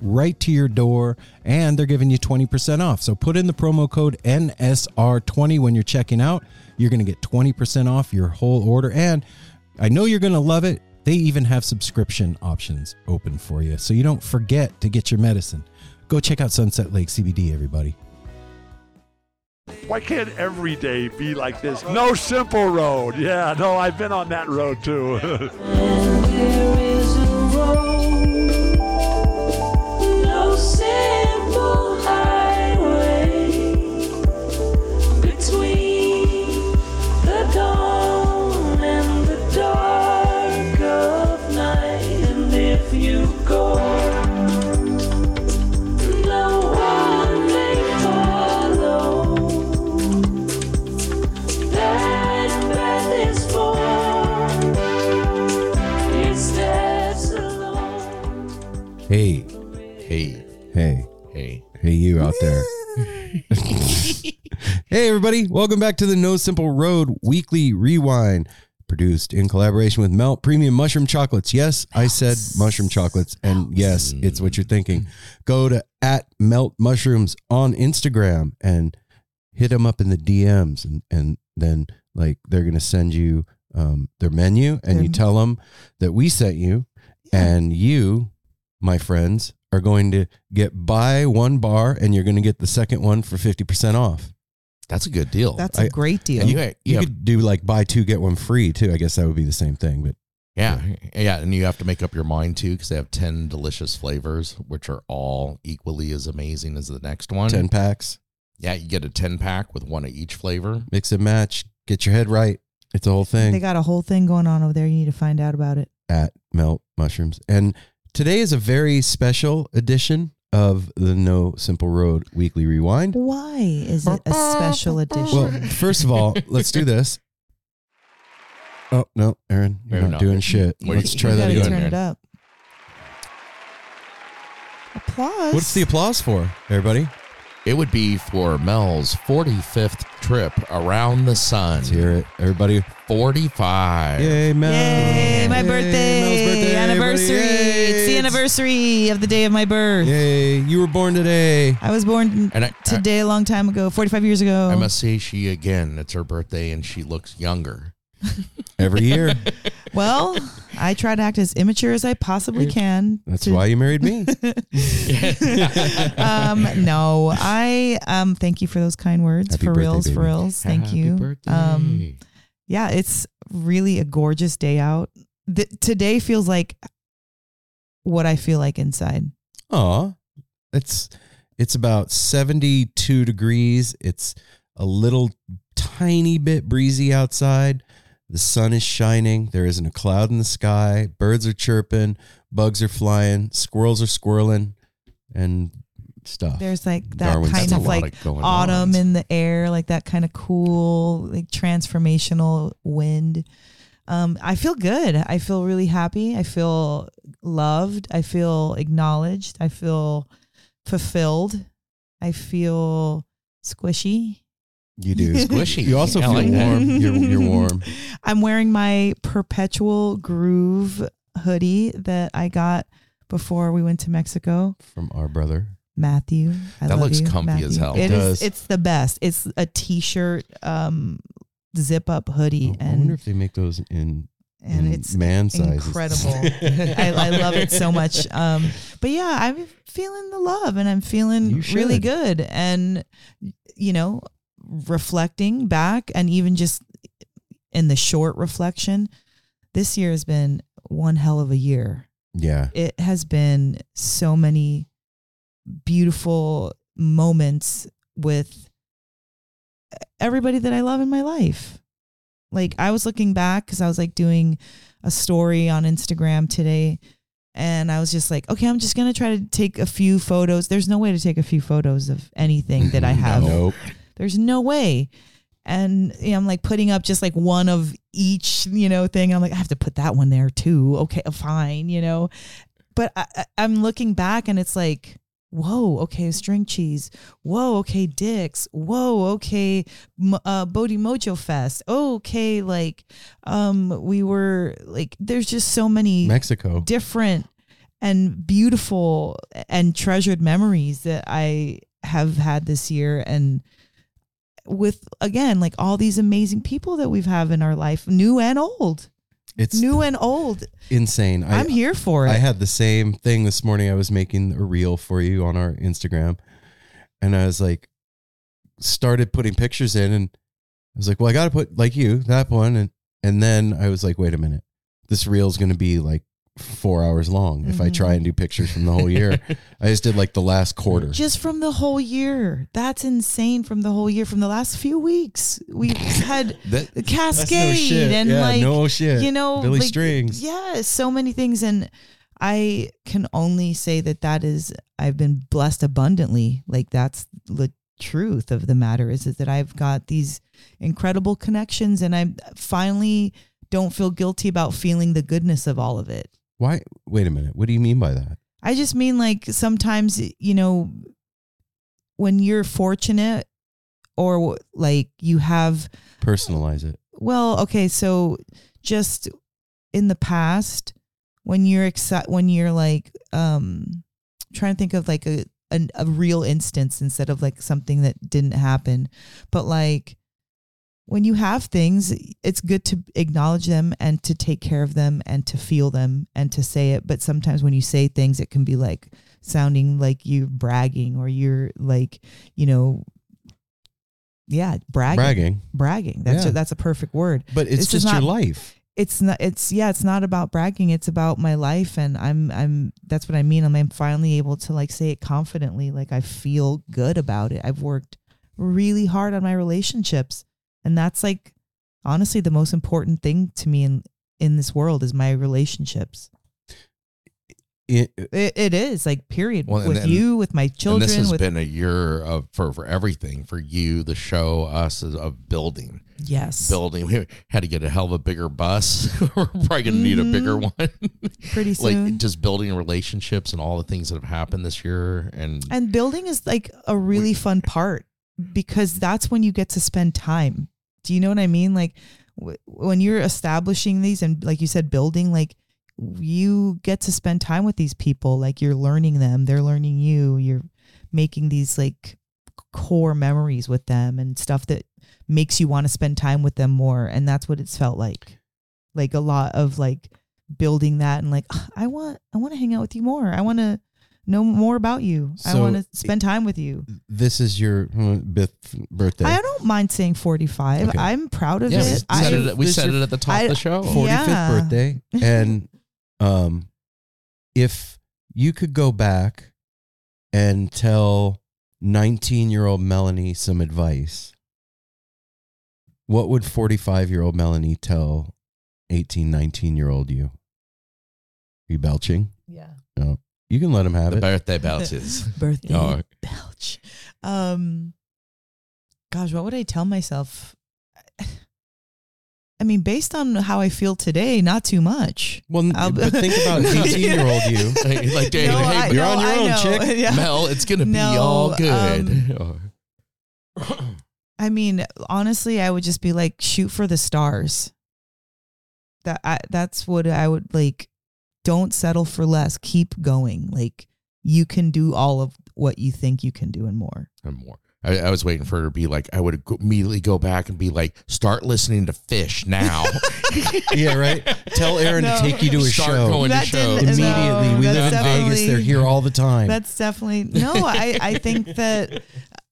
right to your door and they're giving you 20% off. So put in the promo code NSR20 when you're checking out. You're going to get 20% off your whole order and I know you're going to love it. They even have subscription options open for you. So you don't forget to get your medicine. Go check out Sunset Lake CBD everybody. Why can't every day be like this? No simple road. Yeah, no, I've been on that road too. Hey, Hey, hey, hey. hey, you out there. hey, everybody. Welcome back to the No Simple Road Weekly Rewind, produced in collaboration with Melt Premium Mushroom Chocolates. Yes, I said mushroom chocolates. And yes, it's what you're thinking. Go to at Melt Mushrooms on Instagram and hit them up in the DMs. And, and then, like, they're going to send you um, their menu and you tell them that we sent you. And you, my friends, are going to get buy one bar and you're going to get the second one for 50% off. That's a good deal. That's I- a great deal. you, You, you have, could do like buy two, get one free too. I guess that would be the same thing, but yeah, yeah, and you have to make up your mind too because they have ten delicious flavors, which are all equally as amazing as the next one. 10 packs, Yeah, you get a ten pack with one of each flavor. mix and match, get your head right. It's a whole thing they got a whole thing going on over there. You need to find out about it. at Melt Mushrooms. And today is a very special edition of the No Simple Road Weekly Rewind. Why is it a special edition? Well, first of all, let's do this. Oh, no, Aaron, you're No, not no. doing shit. What Let's try you that gotta again. turn there? it up. Applause. What's the applause for, everybody? It would be for Mel's forty fifth trip around the sun. Let's hear it. Everybody. Forty five. Yay, Mel. Yay, my Yay, birthday, Mel's birthday, anniversary. Yay. It's the anniversary of the day of my birth. Yay, you were born today. I was born And I, I, today a long time ago, 45 years ago. I must say, she again. It's her birthday, and she looks younger. Every year. well, I try to act as immature as I possibly can. That's to- why you married me. um, no, I um, thank you for those kind words. Happy for birthday, reals, for baby. reals. Thank Happy you. Birthday. Um, yeah, it's really a gorgeous day out. Th- today feels like what I feel like inside. Aw. It's it's about 72 degrees. It's a little tiny bit breezy outside. The sun is shining. There isn't a cloud in the sky. Birds are chirping. Bugs are flying. Squirrels are squirreling and stuff. There's like that Darwin's kind of like autumn on. in the air, like that kind of cool, like transformational wind. Um, I feel good. I feel really happy. I feel loved. I feel acknowledged. I feel fulfilled. I feel squishy. You do. Squishy. You also I feel like warm. You're, you're warm. I'm wearing my perpetual groove hoodie that I got before we went to Mexico. From our brother. Matthew. I That love looks you, comfy as hell. It It is. does. It's the best. It's a t-shirt, um, zip up hoodie, I wonder if they make those in, and in it's man sizes. incredible. I, I love it so much. Um, but yeah, I'm feeling the love, and I'm feeling really good, and you know, reflecting back, and even just in the short reflection, this year has been one hell of a year. Yeah. It has been so many beautiful moments with everybody that I love in my life. Like I was looking back because I was like doing a story on Instagram today and I was just like, okay, I'm just gonna try to take a few photos. There's no way to take a few photos of anything that I have. Nope. There's no way. And you know, I'm like putting up just like one of each, you know, thing. I'm like, I have to put that one there too. Okay, fine, you know. But I, I'm looking back and it's like, whoa, okay, string cheese. Whoa, okay, dicks. Whoa, okay, uh, Bodhi Mojo Fest. Okay, like, um, we were like, there's just so many Mexico. different and beautiful and treasured memories that I have had this year and with again like all these amazing people that we've have in our life new and old It's new and old insane. I, I'm here for it I had the same thing this morning. I was making a reel for you on our Instagram, and I was like, started putting pictures in, and I was like, well, I got to put like you that one, and and then I was like, wait a minute, this reel is going to be like four hours long if I Mhm. try and do pictures from the whole year. I just did like the last quarter. just from the whole year that's insane from the whole year from the last few weeks we've had That, the That's no cascade and yeah, like no shit. you know Billy like, Strings. yeah so many things and i can only say that that is i've been blessed abundantly like that's the truth of the matter is, is that i've got these incredible connections and i finally don't feel guilty about feeling the goodness of all of it Why? Wait a minute. What do you mean by that? I just mean like sometimes, you know, when you're fortunate or like you have, Personalize it. well, okay, so just in the past, when you're exci- when you're like, um, trying to think of like a, a, a real instance instead of like something that didn't happen, but like, when you have things, it's good to acknowledge them and to take care of them and to feel them and to say it. But sometimes when you say things, it can be like sounding like you're bragging or you're like, you know, yeah, bragging. Bragging. Bragging. That's Yeah. a, that's a perfect word. But it's This is just your life. It's not. It's yeah. It's not about bragging. It's about my life, and I'm. I'm. That's what I mean. I'm, I'm finally able to like say it confidently. Like I feel good about it. I've worked really hard on my relationships, and that's like honestly the most important thing to me in in this world is my relationships. It, It, it is like period Well, with then- you, with my and children, this has with been a year of for for everything for you, the show, us of building, yes, building. We had to get a hell of a bigger bus. We're probably gonna need a bigger Mhm. one. pretty soon. like just building relationships and all the things that have happened this year, and And building is like a really fun part because that's when you get to spend time. Do you know what I mean? Like w- when you're establishing these and like you said, building, like you get to spend time with these people. Like you're learning them, they're learning you. You're making these like core memories with them and stuff that makes you want to spend time with them more. And that's what it's felt like. Like a lot of like building that and like ah, I want I want to hang out with you more. I want to know more about you. I want to spend time with you. this is your bith- birthday. I don't mind saying 45. Okay. I'm proud of yeah, we it. said, I, it, we said your- it at the top I- of the show. 45th Yeah. birthday and um if you could go back and tell 19 year old melanie some advice what would 45 year old melanie tell 18 19 year old you Are you belching yeah. no you can let him have The it birthday belches. Birthday Oh. belch. Um gosh, what would I tell myself? I mean, based on how I feel today, not too much. well I'll- but think about 18 year old you like Dave, No, hey, I- you're no, on your I own, know. chick. Yeah. Mel, it's gonna be all good. I mean, honestly, I would just be like, shoot for the stars. That I, that's what I would like. Don't settle for less. Keep going. Like you can do all of what you think you can do and more. and more. I, I was waiting for her to be like, I would immediately go back and be like, start listening to Phish now. yeah right tell aaron No. to take you to a Start show going to That shows. didn't- immediately No, we that's live in vegas definitely- they're here all the time That's definitely no. I I think that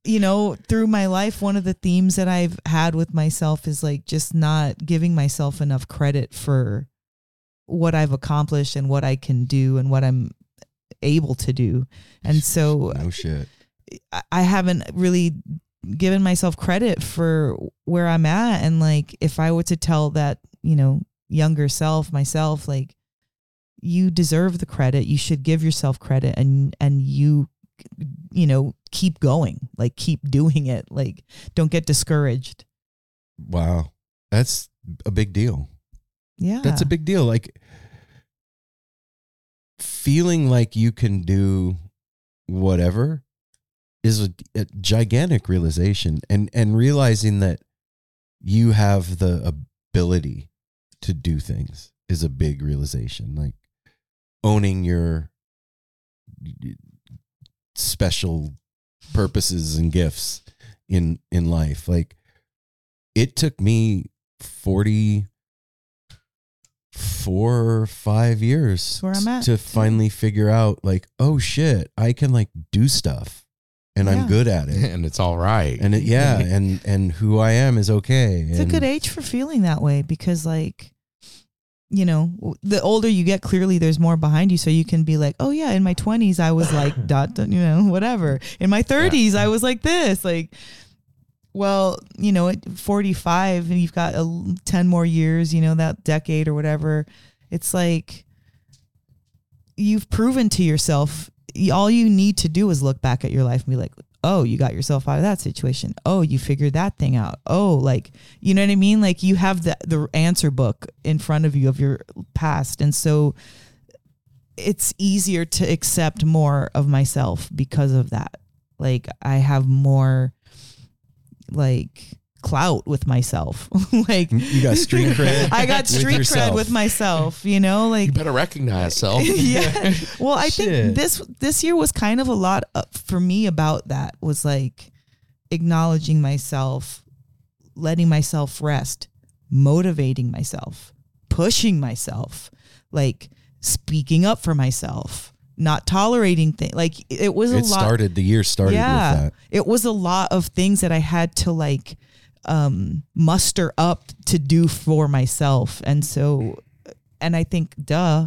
you know, through my life, one of the themes that I've had with myself is like just not giving myself enough credit for what I've accomplished and what I can do and what I'm able to do. And so no shit. I- I haven't really given myself credit for where I'm at. And like, if I were to tell that, you know, younger self, myself, like, you deserve the credit. You should give yourself credit and, and you, you know, keep going, like, keep doing it. Like, don't get discouraged. Wow. That's a big deal. Yeah. That's a big deal. Like feeling like you can do whatever is a, a gigantic realization and and realizing that you have the ability to do things is a big realization like owning your special purposes and gifts in in life like it took me 40 four or five years where I'm at, to finally figure out like oh shit i can like do stuff and i'm good at it and it's all right. and it, yeah and and who i am is okay It's a good age for feeling that way because, like, you know, the older you get, clearly there's more behind you. So you can be like, oh, yeah, in my 20s, I was like, dot, dot, you know, whatever. In my 30s, I was like this. Like, well, you know, at 45 and you've got a, l- 10 more years, you know, that decade or whatever, it's like you've proven to yourself all you need to do is look back at your life and be like, oh, you got yourself out of that situation. Oh, you figured that thing out. Oh, like, you know what I mean? Like you have the the answer book in front of you of your past. And so it's easier to accept more of myself because of that. Like I have more like clout with myself. like you got street cred I got with street cred with myself, you know, like you better recognize self. yeah. Well, I Shit. think this this year was kind of a lot uh, for me about that was like acknowledging myself, letting myself rest, motivating myself, pushing myself, like speaking up for myself, not tolerating things. Like it was a it lot started the year started yeah, with that it was a lot of things that I had to like um, muster up to do for myself, and so, and I think, duh,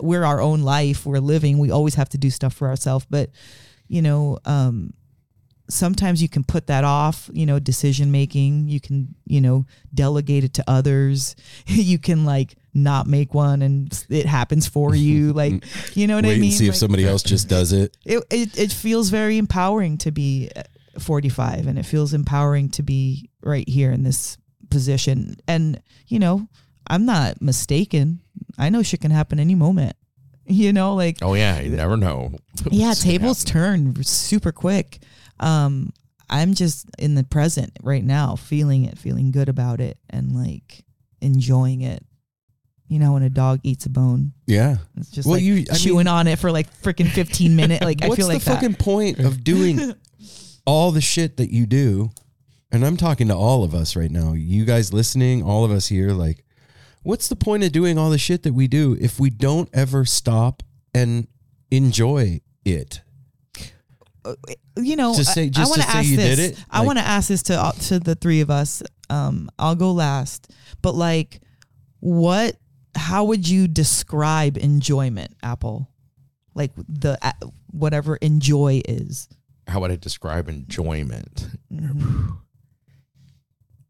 we're our own life. We're living. We always have to do stuff for ourselves, but you know, um, sometimes you can put that off. You know, decision making. You can, you know, delegate it to others. you can like not make one, and it happens for you. Like, you know what wait I mean? and see if somebody else just does it it, it it feels very empowering to be uh, 45 and it feels empowering to be right here in this position and you know i'm not mistaken i know shit can happen any moment you know like Oh yeah, you never know. yeah tables turn super quick um i'm just in the present right now feeling it feeling good about it and like enjoying it you know when a dog eats a bone yeah it's just Well, like you- I chewing on it for like freaking 15 minutes like i what's feel the like that. fucking point of doing all the shit that you do and i'm talking to all of us right now you guys listening all of us here like what's the point of doing all the shit that we do if we don't ever stop and enjoy it you know, say- I- just I want to say ask you this. did it? I Like- want to ask this to uh, to the three of us. Um, I'll go last, but like, what? How would you describe enjoyment, Apple? Like the whatever enjoy is. How would I describe enjoyment? Mm-hmm.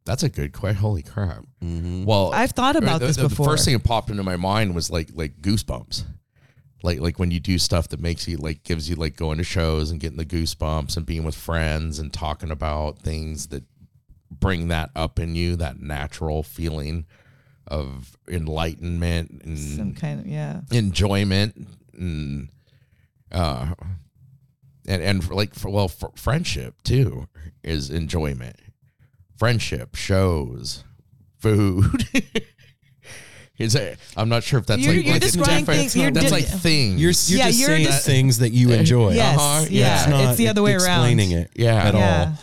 That's a good question. Holy crap! Mm-hmm. Well, I've thought about the, this the- before. The first thing that popped into my mind was like like goosebumps. Like like when you do stuff that makes you like gives you like going to shows and getting the goosebumps and being with friends and talking about things that bring that up in you, that natural feeling of enlightenment and Some kind of yeah. enjoyment and uh and and for like for, well for friendship too is enjoyment friendship shows food is it, I'm not sure if that's You're- like, you're like a describing different- things- you're that's di- like things you're, you're Yeah, just you're saying just- things that you enjoy Yes, Uh-huh, yeah. it's not it's the other way around. explaining it Yeah. at yeah. all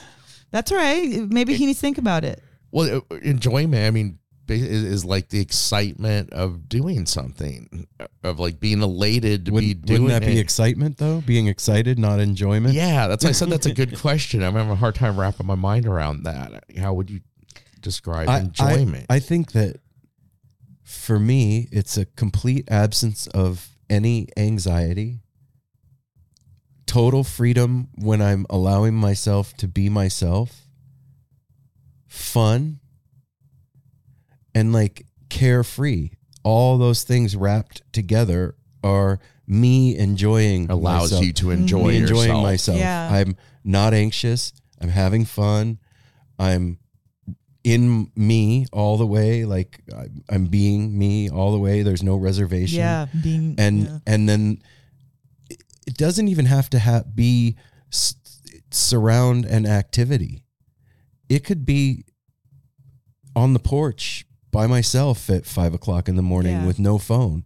That's all right. Maybe he needs to think about it. well uh, enjoyment i mean ba- is, is like the excitement of doing something, of like being elated to be Wouldn't, doing wouldn't that be excitement though? Being excited, not enjoyment. Yeah, that's why I said that's a good question. I'm having a hard time wrapping my mind around that. How would you describe I- enjoyment? I, I think that for me, it's a complete absence of any anxiety, total freedom when I'm allowing myself to be myself, fun, and like carefree. All those things wrapped together are me enjoying allows myself you to enjoy me enjoying yourself. myself. Yeah. I'm not anxious. I'm having fun. I'm in me all the way. Like I'm- I'm being me all the way. There's no reservation. Yeah, being And yeah. and then it- it doesn't even have to ha- be s- surround an activity. It could be on the porch by myself at five o'clock in the morning Yeah. with no phone,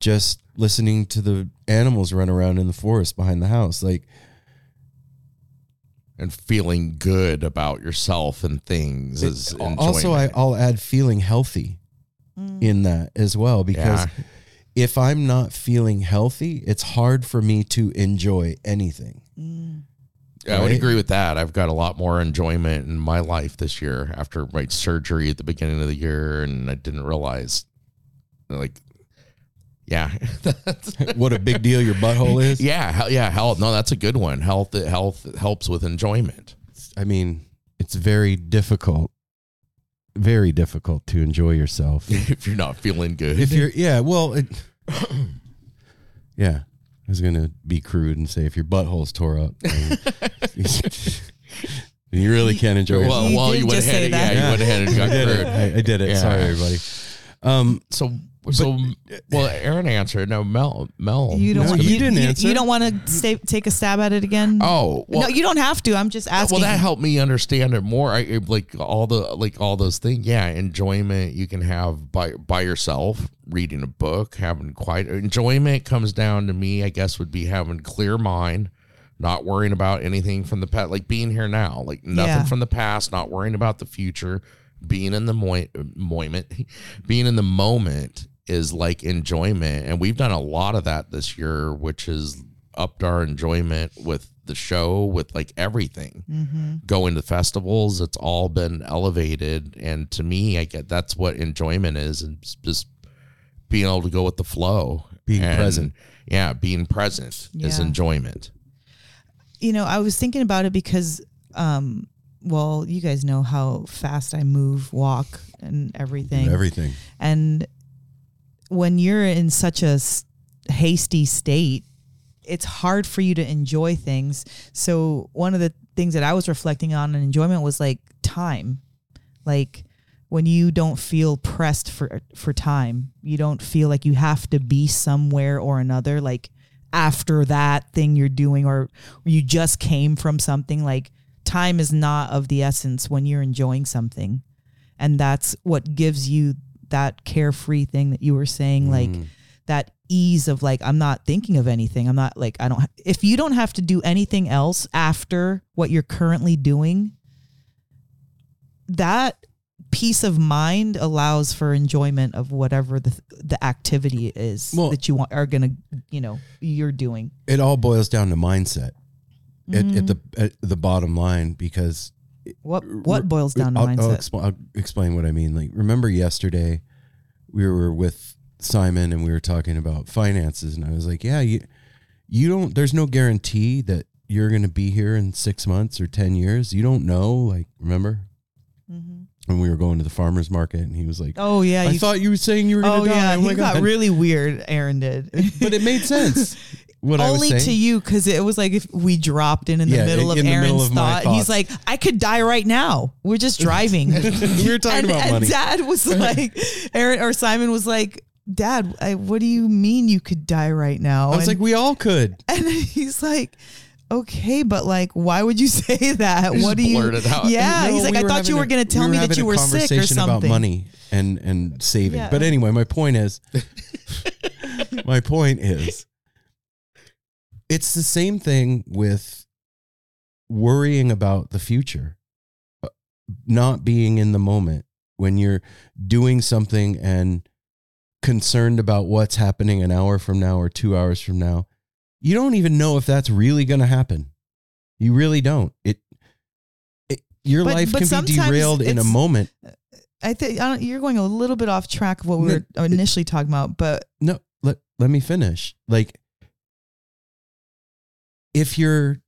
just listening to the animals run around in the forest behind the house. Like and feeling good about yourself and things is also I, I'll add feeling healthy Mm. in that as well because Yeah. if I'm not feeling healthy, it's hard for me to enjoy anything. Mm. I would agree with that. I've got a lot more enjoyment in my life this year after my surgery at the beginning of the year, and I didn't realize, like, yeah, That's- What a big deal your butthole is. yeah, yeah, health. No, that's a good one. Health, health helps with enjoyment. I mean, it's very difficult, very difficult to enjoy yourself. if you're not feeling good, if you're, yeah, well, it, yeah. I was gonna be crude and say if your butthole's tore up, then you really can't enjoy yourself. well, You well, you went ahead, say and, that. yeah, you went ahead and got I did it. I, I did it. Yeah. Sorry, everybody. Um, So, so, well, Aaron answered. No, Mel, Mel. You don't. No, want, you you, didn't you, answer. you don't want to stay, take a stab at it again. Oh, well, no, you don't have to. I'm just asking. Well, that helped me understand it more. I like all the like all those things. Yeah, enjoyment you can have by by yourself, reading a book, having quiet. Enjoyment comes down to me. I guess would be having clear mind, not worrying about anything from the past, like being here now, like nothing Yeah. from the past, not worrying about the future, being in the moi- moment, being in the moment is like enjoyment, and we've done a lot of that this year, which has upped our enjoyment with the show, with like everything Mm-hmm. going to festivals it's all been elevated and to me i get that's what enjoyment is and just being able to go with the flow Being And, present. yeah being present is enjoyment you know, I was thinking about it because, um, well, you guys know how fast I move, walk, and everything. everything. And when you're in such a hasty state, it's hard for you to enjoy things. So one of the things that I was reflecting on in enjoyment was like time. Like when you don't feel pressed for for time, you don't feel like you have to be somewhere or another like after that thing you're doing or you just came from something like time is not of the essence when you're enjoying something and that's what gives you that carefree thing that you were saying like that ease of like i'm not thinking of anything. I'm not like i don't if you don't have to do anything else after what you're currently doing that peace of mind allows for enjoyment of whatever the the activity is Well- that you want are gonna you know you're doing. It all boils down to mindset at, Mm-hmm. at the at the bottom line because what what boils down to I'll, mindset I'll, expl- I'll explain what I mean. Like, remember yesterday we were with Simon and we were talking about finances, and I was like, "Yeah, you, you don't. There's no guarantee that you're going to be here in six months or ten years. You don't know. Like, remember mm-hmm. when we were going to the farmers market, and he was like, oh yeah I you, thought you were saying you were going oh to die. yeah I'm he like, got "Oh." really weird aaron did but it made sense. What only to you because it was like if we dropped in in the Yeah, middle of in the Aaron's middle of my thought, he's thoughts. like, I could die right now. We're just driving. we were talking and, about and money. Dad was like, Aaron or Simon was like, Dad, I, what do you mean you could die right now? I was and, like, we all could. and then he's like. Okay, but like, why would you say that? What do you? blurted out. Yeah, No, he's like, we I were thought you were a- going to tell we me that having you a were sick or conversation something. about money and and saving. Yeah. But anyway, my point is, my point is, it's the same thing with worrying about the future, uh, not being in the moment. when you're doing something and concerned about what's happening an hour from now or 2 hours from now, you don't even know if that's really going to happen. You really don't. It, it your But- life but can be derailed in a moment. I think you're going a little bit off track of what we were initially talking about, but No, let let me finish. Like if you're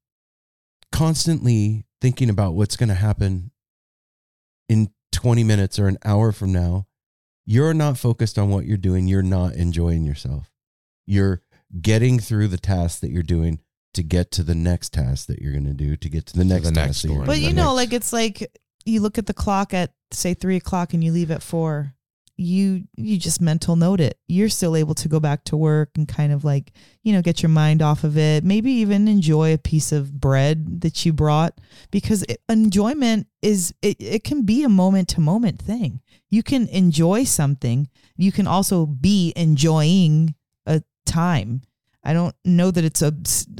constantly thinking about what's going to happen in 20 minutes or an hour from now, you're not focused on what you're doing. You're not enjoying yourself. You're getting through the task that you're doing to get to the next task that you're going to do, to get to the next the task. next that you're one. but you do. know, like it's like you look at the clock at say three o'clock and you leave at four. You you just mental note it. You're still able to go back to work and kind of like you know get your mind off of it. Maybe even enjoy a piece of bread that you brought because it, enjoyment is it, it can be a moment to moment thing. You can enjoy something. You can also be enjoying a time. I don't know that it's a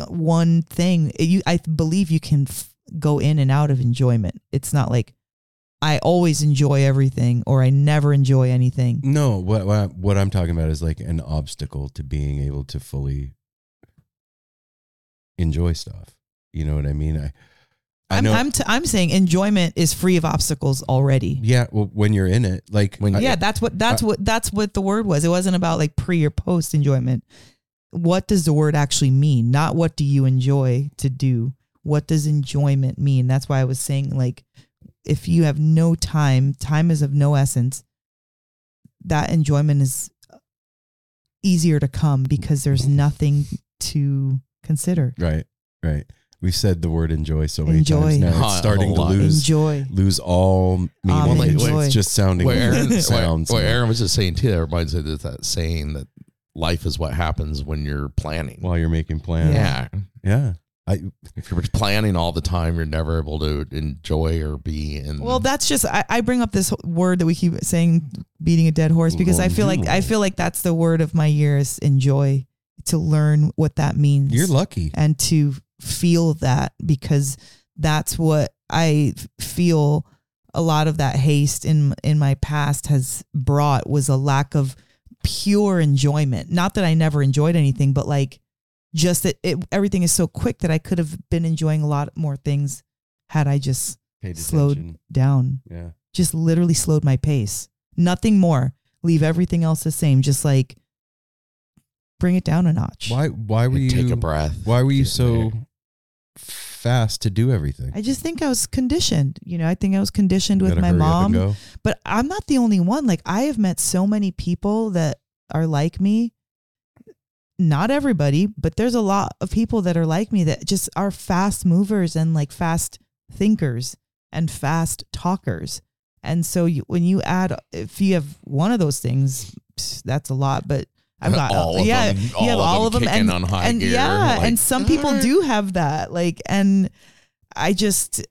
one thing. You, I believe you can f- go in and out of enjoyment. It's not like I always enjoy everything or I never enjoy anything. No, what, what what I'm talking about is like an obstacle to being able to fully enjoy stuff. You know what I mean? I I I'm know. I'm, t- I'm saying enjoyment is free of obstacles already. yeah, well, when you're in it, like When- I- yeah, that's what that's what that's what the word was. It wasn't about like pre or post enjoyment. What does the word actually mean? Not what do you enjoy to do. What does enjoyment mean? That's why I was saying like if you have no time, time is of no essence. That enjoyment is easier to come because there's nothing to consider. right, right. We've said the word enjoy so many Enjoy. times now. It's starting to lose Enjoy. lose all meaning. Um, It's- enjoy. it's just sounding Well, Aaron, sounds. well, Aaron was just saying too. Everybody said that, that saying that life is what happens when you're planning. while you're making plans. yeah. yeah. I If you're planning all the time, you're never able to enjoy or be in. Well, that's just I, I bring up this word that we keep saying, beating a dead horse, because I feel like I feel like that's the word of my year is enjoy. To learn what that means, you're lucky. and to feel that because that's what I feel. A lot of that haste in in my past has brought was a lack of pure enjoyment. Not that I never enjoyed anything, but like just that it, everything is so quick that I could have been enjoying a lot more things had I just Paid slowed attention. down Yeah. just literally slowed my pace. Nothing more. Leave everything else the same. Just like bring it down a notch. Why? Why were you? take a breath. Why were you so fast to do everything? I just think I was conditioned. You know, I think I was conditioned with my hurry up and mom. But I'm not the only one. Like I have met so many people that are like me. Not everybody, but there's a lot of people that are like me that just are fast movers and like fast thinkers and fast talkers. And so you, when you add, if you have one of those things, that's a lot. But I've got All of yeah, them- you have all of all them of them, kicking and, and gear, yeah, like, and some people do have that. Like, and I just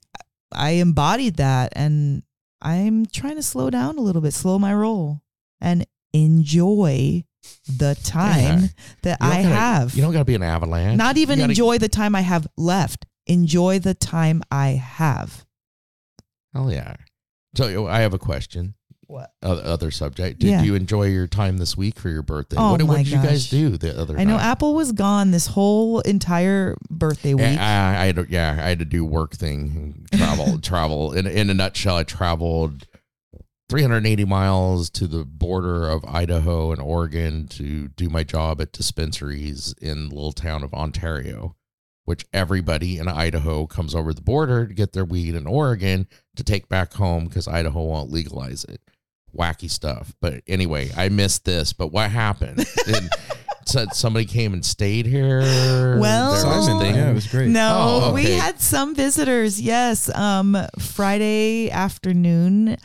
I embodied that, and I'm trying to slow down a little bit, slow my roll, and enjoy the time Yeah. that I gotta- have. You don't got to be an avalanche. Not even gotta- enjoy the time I have left. Enjoy the time I have. Hell yeah. So I have a question. What? Other, subject. Did Yeah. you enjoy your time this week for your birthday? Oh what, what my did you guys do the other I know night? Apple was gone this whole entire birthday week. Yeah, I, I had to, yeah, I had to do work thing, travel, travel. In in a nutshell, I traveled 380 miles to the border of Idaho and Oregon to do my job at dispensaries in the little town of Ontario, which everybody in Idaho comes over the border to get their weed in Oregon to take back home because Idaho won't legalize it. Wacky stuff. But anyway, I missed this. But what happened? And said somebody came and stayed here. Well- Simon, yeah, it was great. No, Oh, we had some visitors. Yes. Um Friday afternoon,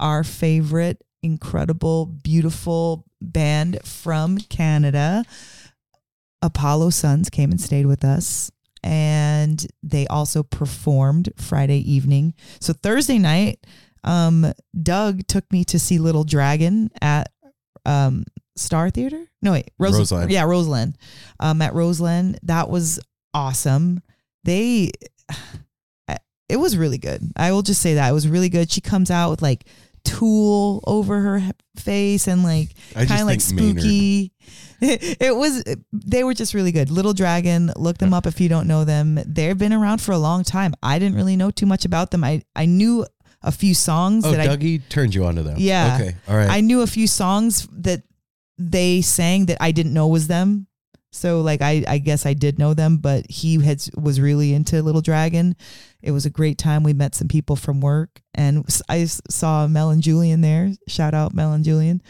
our favorite incredible beautiful band from Canada, Apollo Suns came and stayed with us and they also performed Friday evening. So Thursday night, um Doug took me to see Little Dragon at um Star Theater? No, wait, Rose- Roseland. Yeah, Roseland. Um, at Roseland, that was awesome. They, it was really good. I will just say that it was really good. She comes out with like tulle over her face and like kind of like spooky. It was they were just really good. Little Dragon, look them up if you don't know them. They've been around for a long time. I didn't really know too much about them. I I knew a few songs Oh, that I Dougie turned you onto them. Yeah. Okay. All right. I knew a few songs that they sang that I didn't know was them. So like I I guess I did know them, but he had was really into Little Dragon. It was a great time. We met some people from work, and I saw Mel and Julian there. Shout out Mel and Julian.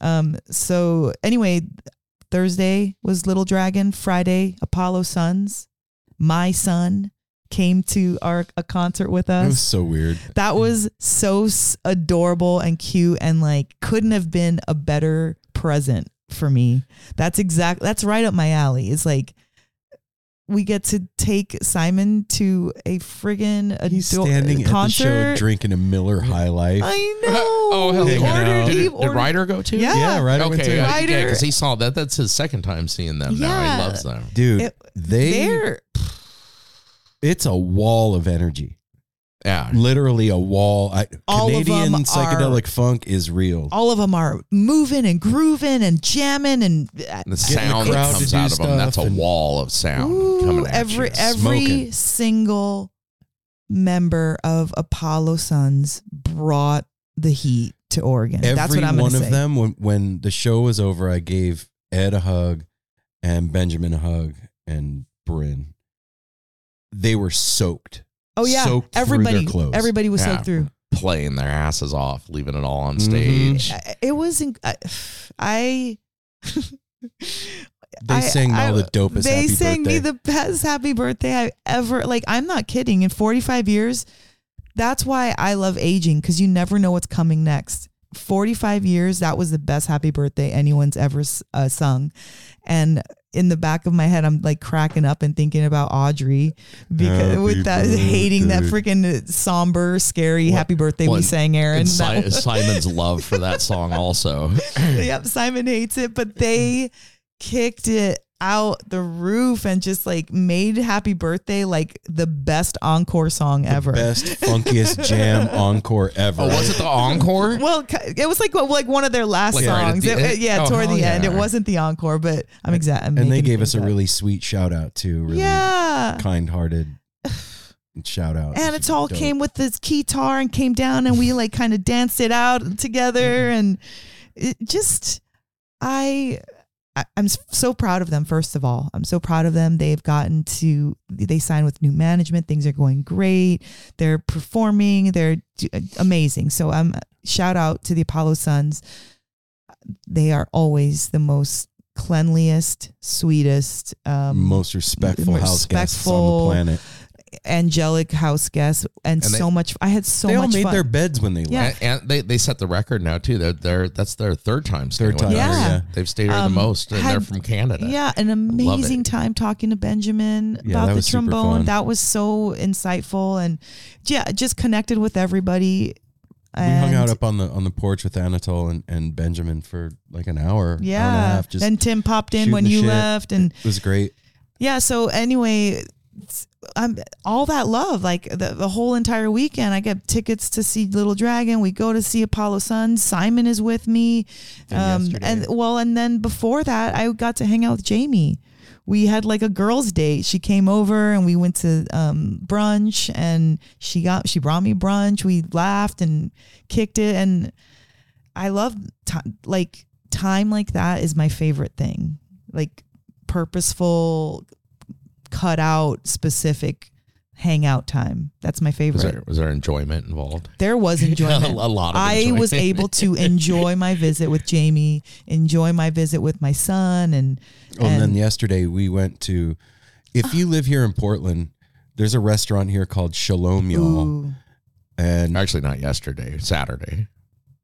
Um. So anyway, Thursday was Little Dragon. Friday Apollo Suns. My son came to our a concert with us it was so weird. that was so adorable and cute and like couldn't have been a better present for me that's exact that's right up my alley it's like we get to take simon to a friggin' He's ado- standing at the show concert drinking a Miller High Life. i know oh hell Hanging yeah. out. Did, did ordered- Ryder go too? Yeah. yeah, right. I went Okay, to- uh, Ryder- yeah, because he saw that. That's his second time seeing them now. Yeah. He loves them. Dude, It- they they're it's a wall of energy. Yeah. Literally a wall. I, All Canadian psychedelic funk is real. all of them are moving and grooving and jamming and uh, The the sound crowd that comes out of them, that's a wall of sound Ooh, coming at every you. every Smoking. single member of Apollo Suns brought the heat to Oregon. Every That's what I'm one of say. them, when, when the show was over, I gave Ed a hug and Benjamin a hug and Bryn. They were soaked. Oh yeah, soaked through everybody, their clothes. everybody was Yeah. soaked through. playing their asses off, leaving it all on Mhm. stage. I- It was. In, I. I They I- sang I- all the dopest They happy sang birthday. me the best happy birthday I ever. Like I'm not kidding. In 45 years, that's why I love aging because you never know what's coming next. 45 years, that was the best happy birthday anyone's ever uh, sung, and in the back of my head, I'm like cracking up and thinking about Audrey because Happy with that hating that freaking somber, scary What- happy birthday we sang, Aaron. And Si- Simon's love for that song also. yep, Simon hates it, but they kicked it out the roof and just like made Happy Birthday like the best encore song ever. Best, funkiest jam encore ever. Oh, was it the encore? Well, it was like like one of their last Like right at songs. the It- end? it- yeah, Oh, toward hell the end. It wasn't the encore, but I'm exact. I'm and they making gave us things a up. really sweet shout out too. Really yeah. kind-hearted shout out. And It's it all dope. came with this guitar and came down and we like kind of danced it out together mm-hmm. and it just I I- I'm so proud of them. First of all, I'm so proud of them. They've gotten to they signed with new management. Things are going great. They're performing. They're amazing. So I'm shout out to the Apollo Suns. They are always the most cleanliest, sweetest, um, most respectful most house guests on the planet. Angelic house guests, and, And they- so much. I had so they all made fun. their beds when they Yeah. left. And, and they, they set the record now too. They're, they're that's their third time. Third time. Yeah. yeah. They've stayed here Um, the most, and they're from Canada. Yeah, an amazing time talking to Benjamin Yeah, about the trombone. That was so insightful and yeah, just connected with everybody. We hung out up on the on the porch with Anatole and, and Benjamin for like an hour, Yeah, hour and a half. Just and Tim popped in when you shit. left, and it was great. yeah. So anyway, it's- I'm all that love, like the, the whole entire weekend. I get tickets to see Little Dragon. We go to see Apollo Sun. Simon is with me, And um, and well, and then before that, I got to hang out with Jamie. We had like a girls' date. She came over and we went to um, brunch, and she got she brought me brunch. We laughed and kicked it, and I love time like time like that is my favorite thing. Like purposeful, cut out specific hangout time. That's my Was favorite. there, was there enjoyment involved? There was enjoyment. a lot of I was able to enjoy my visit with Jamie, enjoy my visit with my son, and Oh, and then yesterday we went to. If you live here in Portland, there's a restaurant here called Shalom Y'all, ooh, and Actually, not yesterday. Saturday.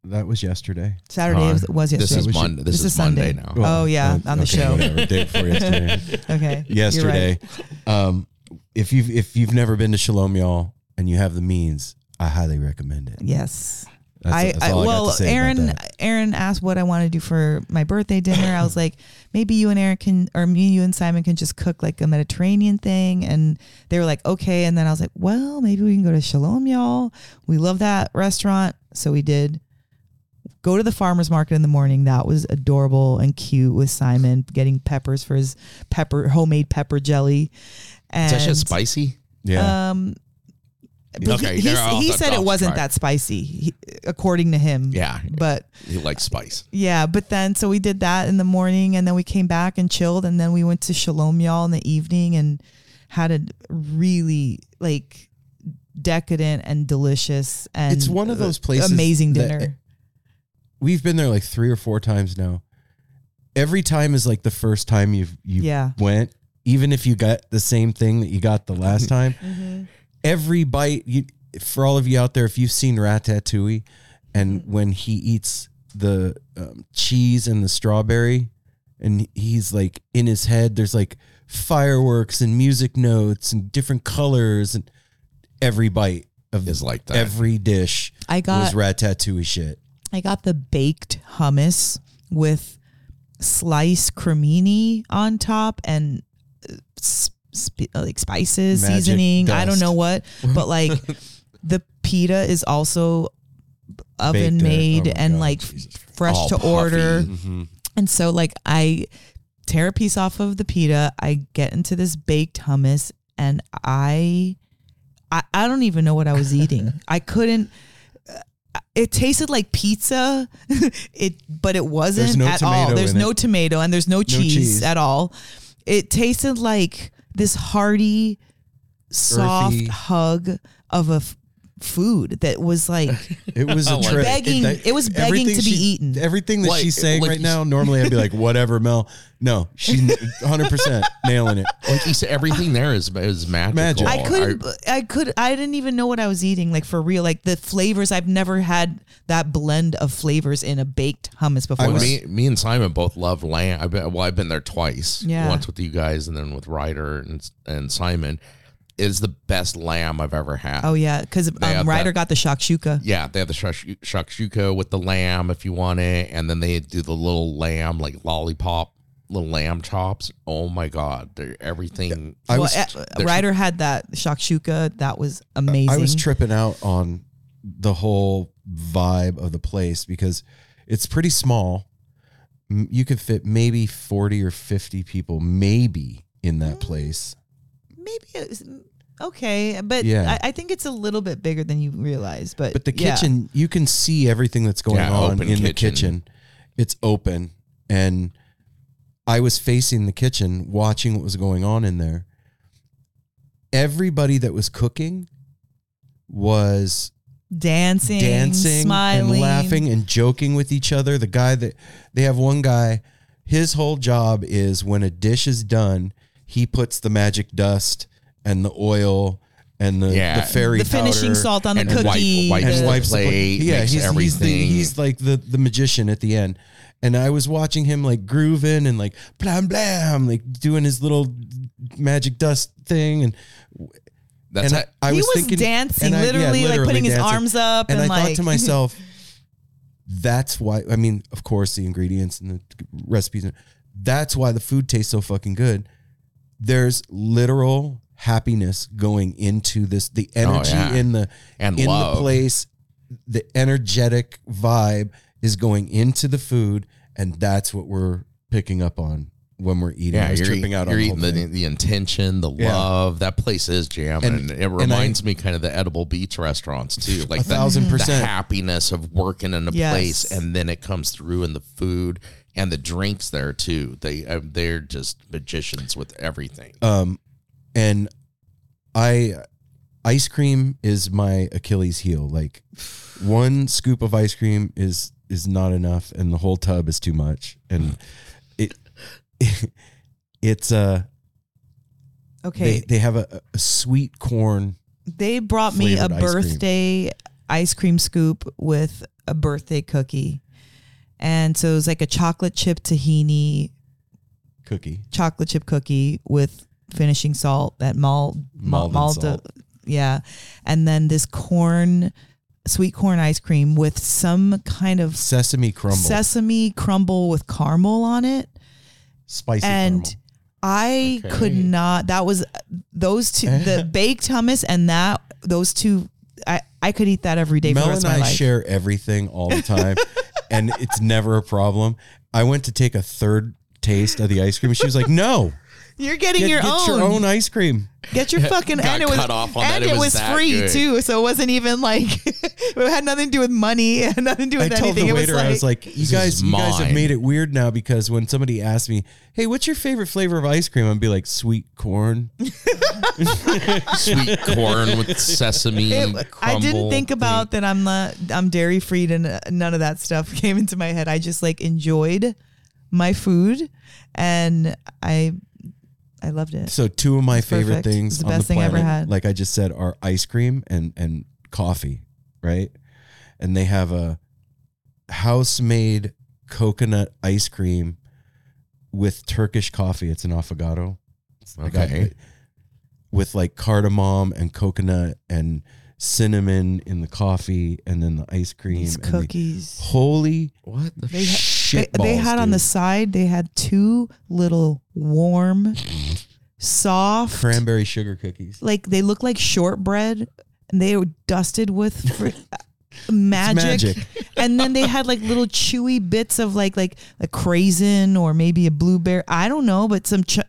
That was yesterday. Saturday Uh, was, was This yesterday. is was your- Monday. This, this is, is Monday Sunday. now. Oh, yeah, uh, on the okay, show. whatever, day before yesterday. okay, you're yesterday. right. Um, if you've if you've never been to Shalom Y'all and you have the means, I highly recommend it. Yes. That's, I, that's I all I got well, to say about Aaron that. Aaron asked what I want to do for my birthday dinner. I was like, maybe you and Aaron can, or me, you and Simon can just cook like a Mediterranean thing. And they were like, okay. And then I was like, well, maybe we can go to Shalom, y'all. We love that restaurant, so we did. Go to the farmer's market in the morning. That was adorable and cute with Simon getting peppers for his pepper homemade pepper jelly. And Is that shit spicy? Yeah. um but Okay, he, he, he said it wasn't try. that spicy, he, according to him. Yeah. But He likes spice. yeah, but then so we did that in the morning, and then we came back and chilled, and then we went to Shalom Y'all in the evening and had a really like decadent and delicious and It's one of those places amazing that- dinner. We've been there like three or four times now. Every time is like the first time you've you Yeah. went, even if you got the same thing that you got the last time. Mm-hmm. Every bite, you for all of you out there, if you've seen Ratatouille, and Mm-hmm. when he eats the um, cheese and the strawberry, and he's like in his head, there's like fireworks and music notes and different colors, and every bite of Is like that. every dish I got was Ratatouille shit. I got the baked hummus with sliced cremini on top and uh, sp- like spices, Magic seasoning. I don't know what, but like the pita is also oven Baked made Oh and God, like Jesus. fresh All to puffy. order. Mm-hmm. And so like I tear a piece off of the pita, I get into this baked hummus and I I, I don't even know what I was eating. I couldn't it tasted like pizza. it but it wasn't There's no at all. There's no it. tomato and there's no cheese, cheese. at all. It tasted like this hearty soft Earthy. hug of a food that was like It was a Like trip. begging- it was begging everything to be she- eaten. Everything that Like- she's saying like right now, normally I'd be like, whatever, Mel. No, she's 100% nailing it. Like you said, everything there is is magical. Magic. I could I could I didn't even know what I was eating like for real like the flavors I've never had that blend of flavors in a baked hummus before. I was- me, me and Simon both love lamb. I've been, well, I've been there twice. Yeah. Once with you guys, and then with Ryder and and Simon. It is the best lamb I've ever had. oh yeah, because um, Ryder that- got the shakshuka. Yeah, they have the shakshuka with the lamb if you want it, and then they do the little lamb like lollipop, little lamb chops. Oh my god, they're everything. I well, was, uh, Ryder had that shakshuka. That was amazing. I was tripping out on the whole vibe of the place because it's pretty small. You could fit maybe 40 or 50 people, maybe in Mm. that place. Maybe it was, okay, but Yeah. I, I think it's a little bit bigger than you realize. But But the yeah. kitchen, you can see everything that's going Yeah, on open in the kitchen. kitchen. It's open. And I was facing the kitchen, watching what was going on in there. Everybody that was cooking was dancing, dancing smiling, and laughing and joking with each other. The guy that they have one guy, his whole job is when a dish is done, he puts the magic dust and the oil and the, Yeah. the fairy the finishing powder salt on the And wipe- cookie. wipes and the the- wipes the plate, plate. Yeah, he's, he's the he's like the the magician at the end. And I was watching him like grooving and like blam blam, like doing his little magic dust thing, and That's and it. I, I he was, was thinking, dancing, and I- yeah, literally, like putting his arms up, and, and I like thought to myself, that's why. I mean, of course, the ingredients and the recipes. That's why the food tastes so fucking good. There's literal happiness going into this. The energy Oh, yeah. in the And in love. the place, the energetic vibe is going into the food, and that's what we're picking up on when we're eating. I Yeah, was you're, tripping eating, out you're on the eating whole the, the intention, the Yeah. love. That place is jamming. And- And, it and reminds me kind of the edible beach restaurants too. Like A thousand percent the happiness of working in a Yes. place, and then it comes through in the food and the drinks there too. They uh, they're just magicians with everything. Um, and I, ice cream is my Achilles heel. Like one scoop of ice cream is is not enough, and the whole tub is too much. And it, it's uh okay, they they have a, a sweet corn. they brought me a ice cream. birthday ice cream scoop with a birthday cookie. And so it was like a chocolate chip tahini Cookie. chocolate chip cookie with finishing salt that mal, mal Maldon malta salt. yeah and then this corn sweet corn ice cream with some kind of Sesame crumble. sesame crumble with caramel on it Spicy and caramel. I could not. That was those two, the baked hummus and that those two. I I could eat that every day for Mel the rest and of my I life. share everything all the time. and it's never a problem. I went to take a third taste of the ice cream. and She was like, "No, You're getting get, your, get own. your own ice cream." Get your fucking Got and it was cut off on that. and It it was was, that free good. too. So it wasn't even like it had nothing to do with money. It had nothing to do I with told anything. the it waiter, was like, I was like, "You This guys, you guys have mine. made it weird now because when somebody asks me, hey, what's your favorite flavor of ice cream?' I'd be like, sweet corn." Sweet corn with sesame. It- I didn't crumble think about that. I'm not. I'm dairy free, and uh, none of that stuff came into my head. I just like enjoyed my food, and I I loved it. So two of my It's favorite perfect. things It's the on best the thing I ever planet, had. like I just said, are ice cream and and coffee, right? And they have a house made coconut ice cream with Turkish coffee. It's an affogato. I Okay. it with like cardamom and coconut and cinnamon in the coffee, and then the ice cream. These and the- cookies. holy What the They, ha- shit! they, they balls, had on the side. They had two little warm, soft, cranberry sugar cookies. like they look like shortbread, and they were dusted with fr- magic. magic. and then they had like little chewy bits of like like a craisin or maybe a blueberry. I don't know, but some. Ch-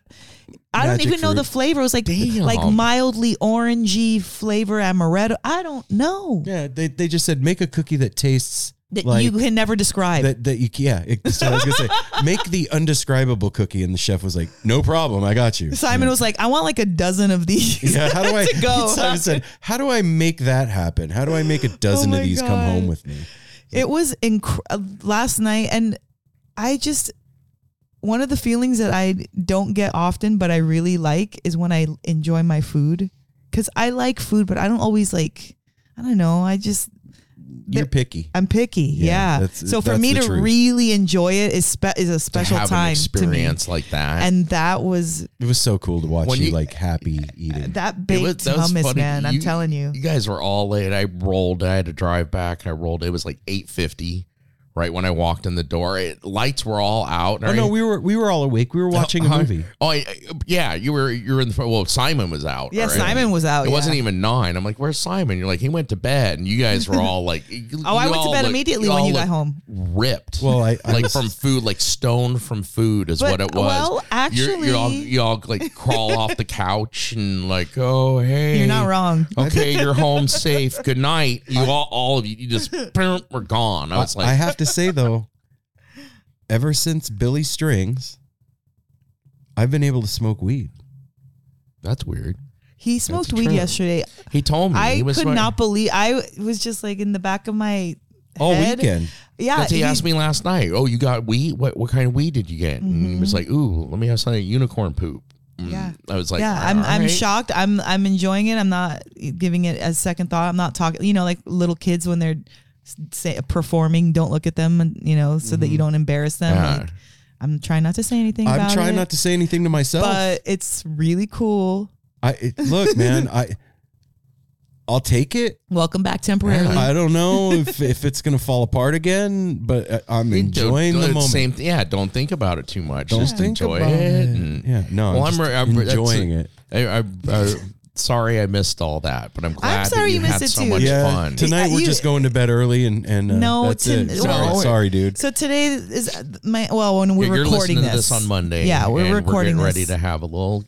I don't Magic even know the flavor. It was like Damn. like mildly orangey flavor amaretto. I don't know Yeah, they, they just said make a cookie that tastes that like you can never describe. that that you yeah. It, so I was gonna say make the undescribable cookie, and the chef was like, no problem, I got you. Simon was like, I want like a dozen of these. Yeah, how do I? go. Simon said, "How do I make that happen? How do I make a dozen Oh of these come home with me?" It was inc- uh, last night, and I just one of the feelings that I don't get often, but I really like is when I enjoy my food because I like food, but I don't always like. I don't know. I just You're picky. I'm picky. Yeah, Yeah. that's- so for that's me the to truth. really enjoy it is spe- is a special time to have time an experience like to me, that. and that was It was so cool to watch When you, you- like happy uh, eating. that It baked was- that was hummus, funny. man. I'm telling you. you guys were all late. I rolled. I had to drive back. I rolled. It was like eight fifty, right when I walked in the door. It, lights were all out. oh no, we were we were all awake. We were oh, watching a movie. Oh, I, I- yeah. You were you were in the front. Well, Simon was out. Yeah, already. Simon was out, It wasn't even nine. I'm like, where's Simon? You're like, he went to bed, and you guys were all like, you- Oh, I went to bed look- immediately you when you got home. Ripped. Well, I, I like was- from food, like stoned from food is But- what it was. well, You're- you're all, actually- you all like crawl off the couch and like, oh hey, You're not wrong. Okay, you're home safe. Good night. You all, all of you, you just boom, we're gone. I was like, I have to say though, ever since Billy Strings, I've been able to smoke weed. that's weird. He smoked weed true. yesterday. He told me I he was could like- not believe. I was just like in the back of my All head. weekend. Yeah, That's he he- asked me last night. Oh, you got weed? What what kind of weed did you get? And he was like, Ooh, let me have some unicorn poop. Mm-hmm. Yeah. I was like, yeah, I'm "All I'm shocked. I'm I'm enjoying it. I'm not giving it a second thought. I'm not talking. You know, like little kids when they're say, performing, don't look at them, and you know, so that you mm-hmm. don't embarrass them. Yeah. Like, I'm trying not to say anything. I'm about trying it, not to say anything to myself. but it's really cool. I it, look, man. I I'll take it. Welcome back temporarily. I don't know if, if it's gonna fall apart again, but I- I'm You don't- enjoying the don't- moment. Same, th- yeah, don't think about it too much. Don't Just think enjoy about it. it. and- Yeah, no, Well, I'm I'm, re- I'm re- enjoying it. I, I, I, sorry I missed all that, but I'm glad sorry that you, you missed had it so too. much Yeah, fun. tonight Yeah, we're you- just going to bed early and and uh, No, that's to- it. Sorry, well- sorry, dude. so today is my well when we're Yeah, you're recording listening to this. this on Monday. Yeah, we're and recording We're this. ready to have a little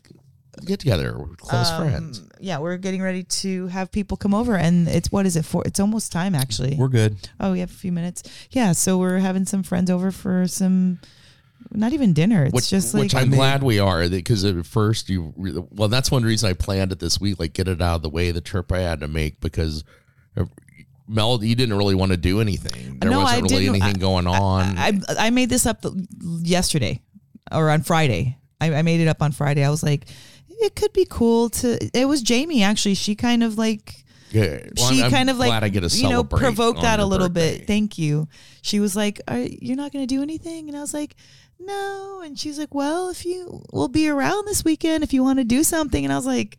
get together. We're close friends. Um, yeah, we're getting ready to have people come over, and it's what is it for? It's almost time actually. We're good. oh, we have a few minutes. Yeah, so we're having some friends over for some, not even dinner. It's Which, just like which I'm glad we are because at first you well that's one reason I planned it this week like get it out of the way the trip I had to make because uh, Mel you didn't really want to do anything there No, wasn't I really didn't. anything going on I I made this up yesterday or on Friday. I, I made it up on Friday. I was like, it could be cool to. It was Jamie actually. She kind of like Yeah. Well, she I'm- kind of like I you know celebrate provoke that a little birthday. bit. Thank you. She was like, Are, "You're not going to do anything," and I was like, "No." And she's like, "Well, if you will be around this weekend, if you want to do something," and I was like.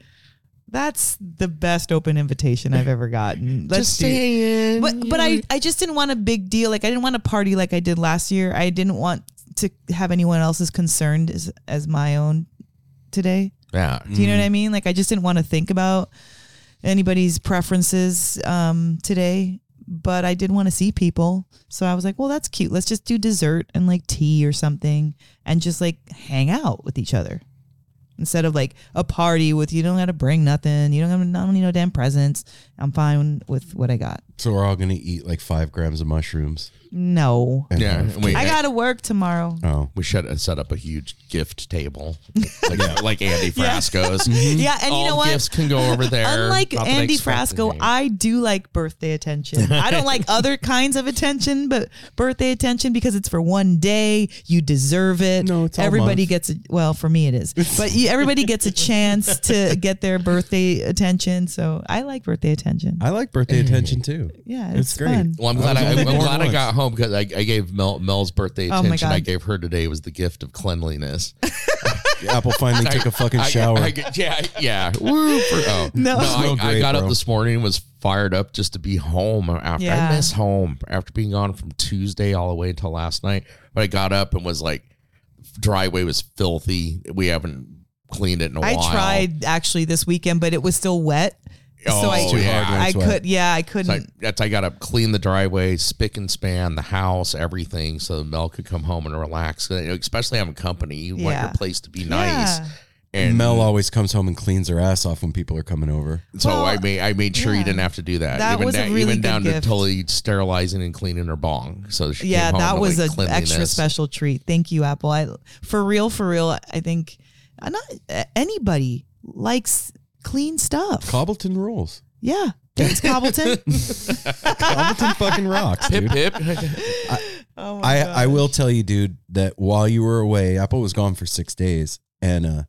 That's the best open invitation I've ever gotten. Let's Just do- saying. but but I, I just didn't want a big deal. Like I didn't want to party like I did last year. I didn't want to have anyone else's concerned as as my own today. yeah Do you know what I mean? Like I just didn't want to think about anybody's preferences um, today. But I did want to see people. So I was like, well, that's cute. Let's just do dessert and like tea or something and just like hang out with each other. Instead of like a party with you don't got to bring nothing. You don't have not need no damn presents. I'm fine with what I got. So we're all gonna eat like five grams of mushrooms. No. Yeah, have- we, I got to work tomorrow. Oh, we should set up a huge gift table, like, like Andy Frasco's. Yeah, and All you know what? gifts can go over there. Unlike Not that Andy expected Frasco, any. I do like birthday attention. I don't like other kinds of attention, but birthday attention because it's for one day. You deserve it. No, it's all everybody month. gets a well for me it is, but you, everybody gets a chance to get their birthday attention. So I like birthday attention. I like birthday attention too. Yeah, It's it's, great. fun. Well, I'm glad I, I'm glad I got home Oh, because I, I gave Mel, Mel's birthday Oh my attention. I gave her today was the gift of cleanliness. Apple finally took a fucking I- shower. I- yeah, yeah. Woo, for- oh. No. I, Smelled I great, got bro. up this morning and was fired up just to be home after Yeah. I miss home after being gone from Tuesday all the way until last night. But I got up and was like, driveway was filthy. We haven't cleaned it in a I while. I tried actually this weekend, but it was still wet. Oh, so I, too hard I could, yeah, I So I, couldn't. that's I got to clean the driveway, spick and span the house, everything, so Mel could come home and relax. You know, Especially having company, you want your place to be nice. Yeah. And Mel always comes home and cleans her ass off when people are coming over. so Well, I made I made sure yeah. you didn't have to do that. That even was a really even good down to totally sterilizing and cleaning her bong. So she yeah, came home that to, was like, an extra special treat. Thank you, Apple. I for real, for real. I think uh, not anybody likes clean stuff. Cobbleton rules. yeah, thanks, Cobbleton. Cobbleton fucking rocks, Pip dude. pip. oh I, I will tell you, dude, that while you were away, Apple was gone for six days, and uh,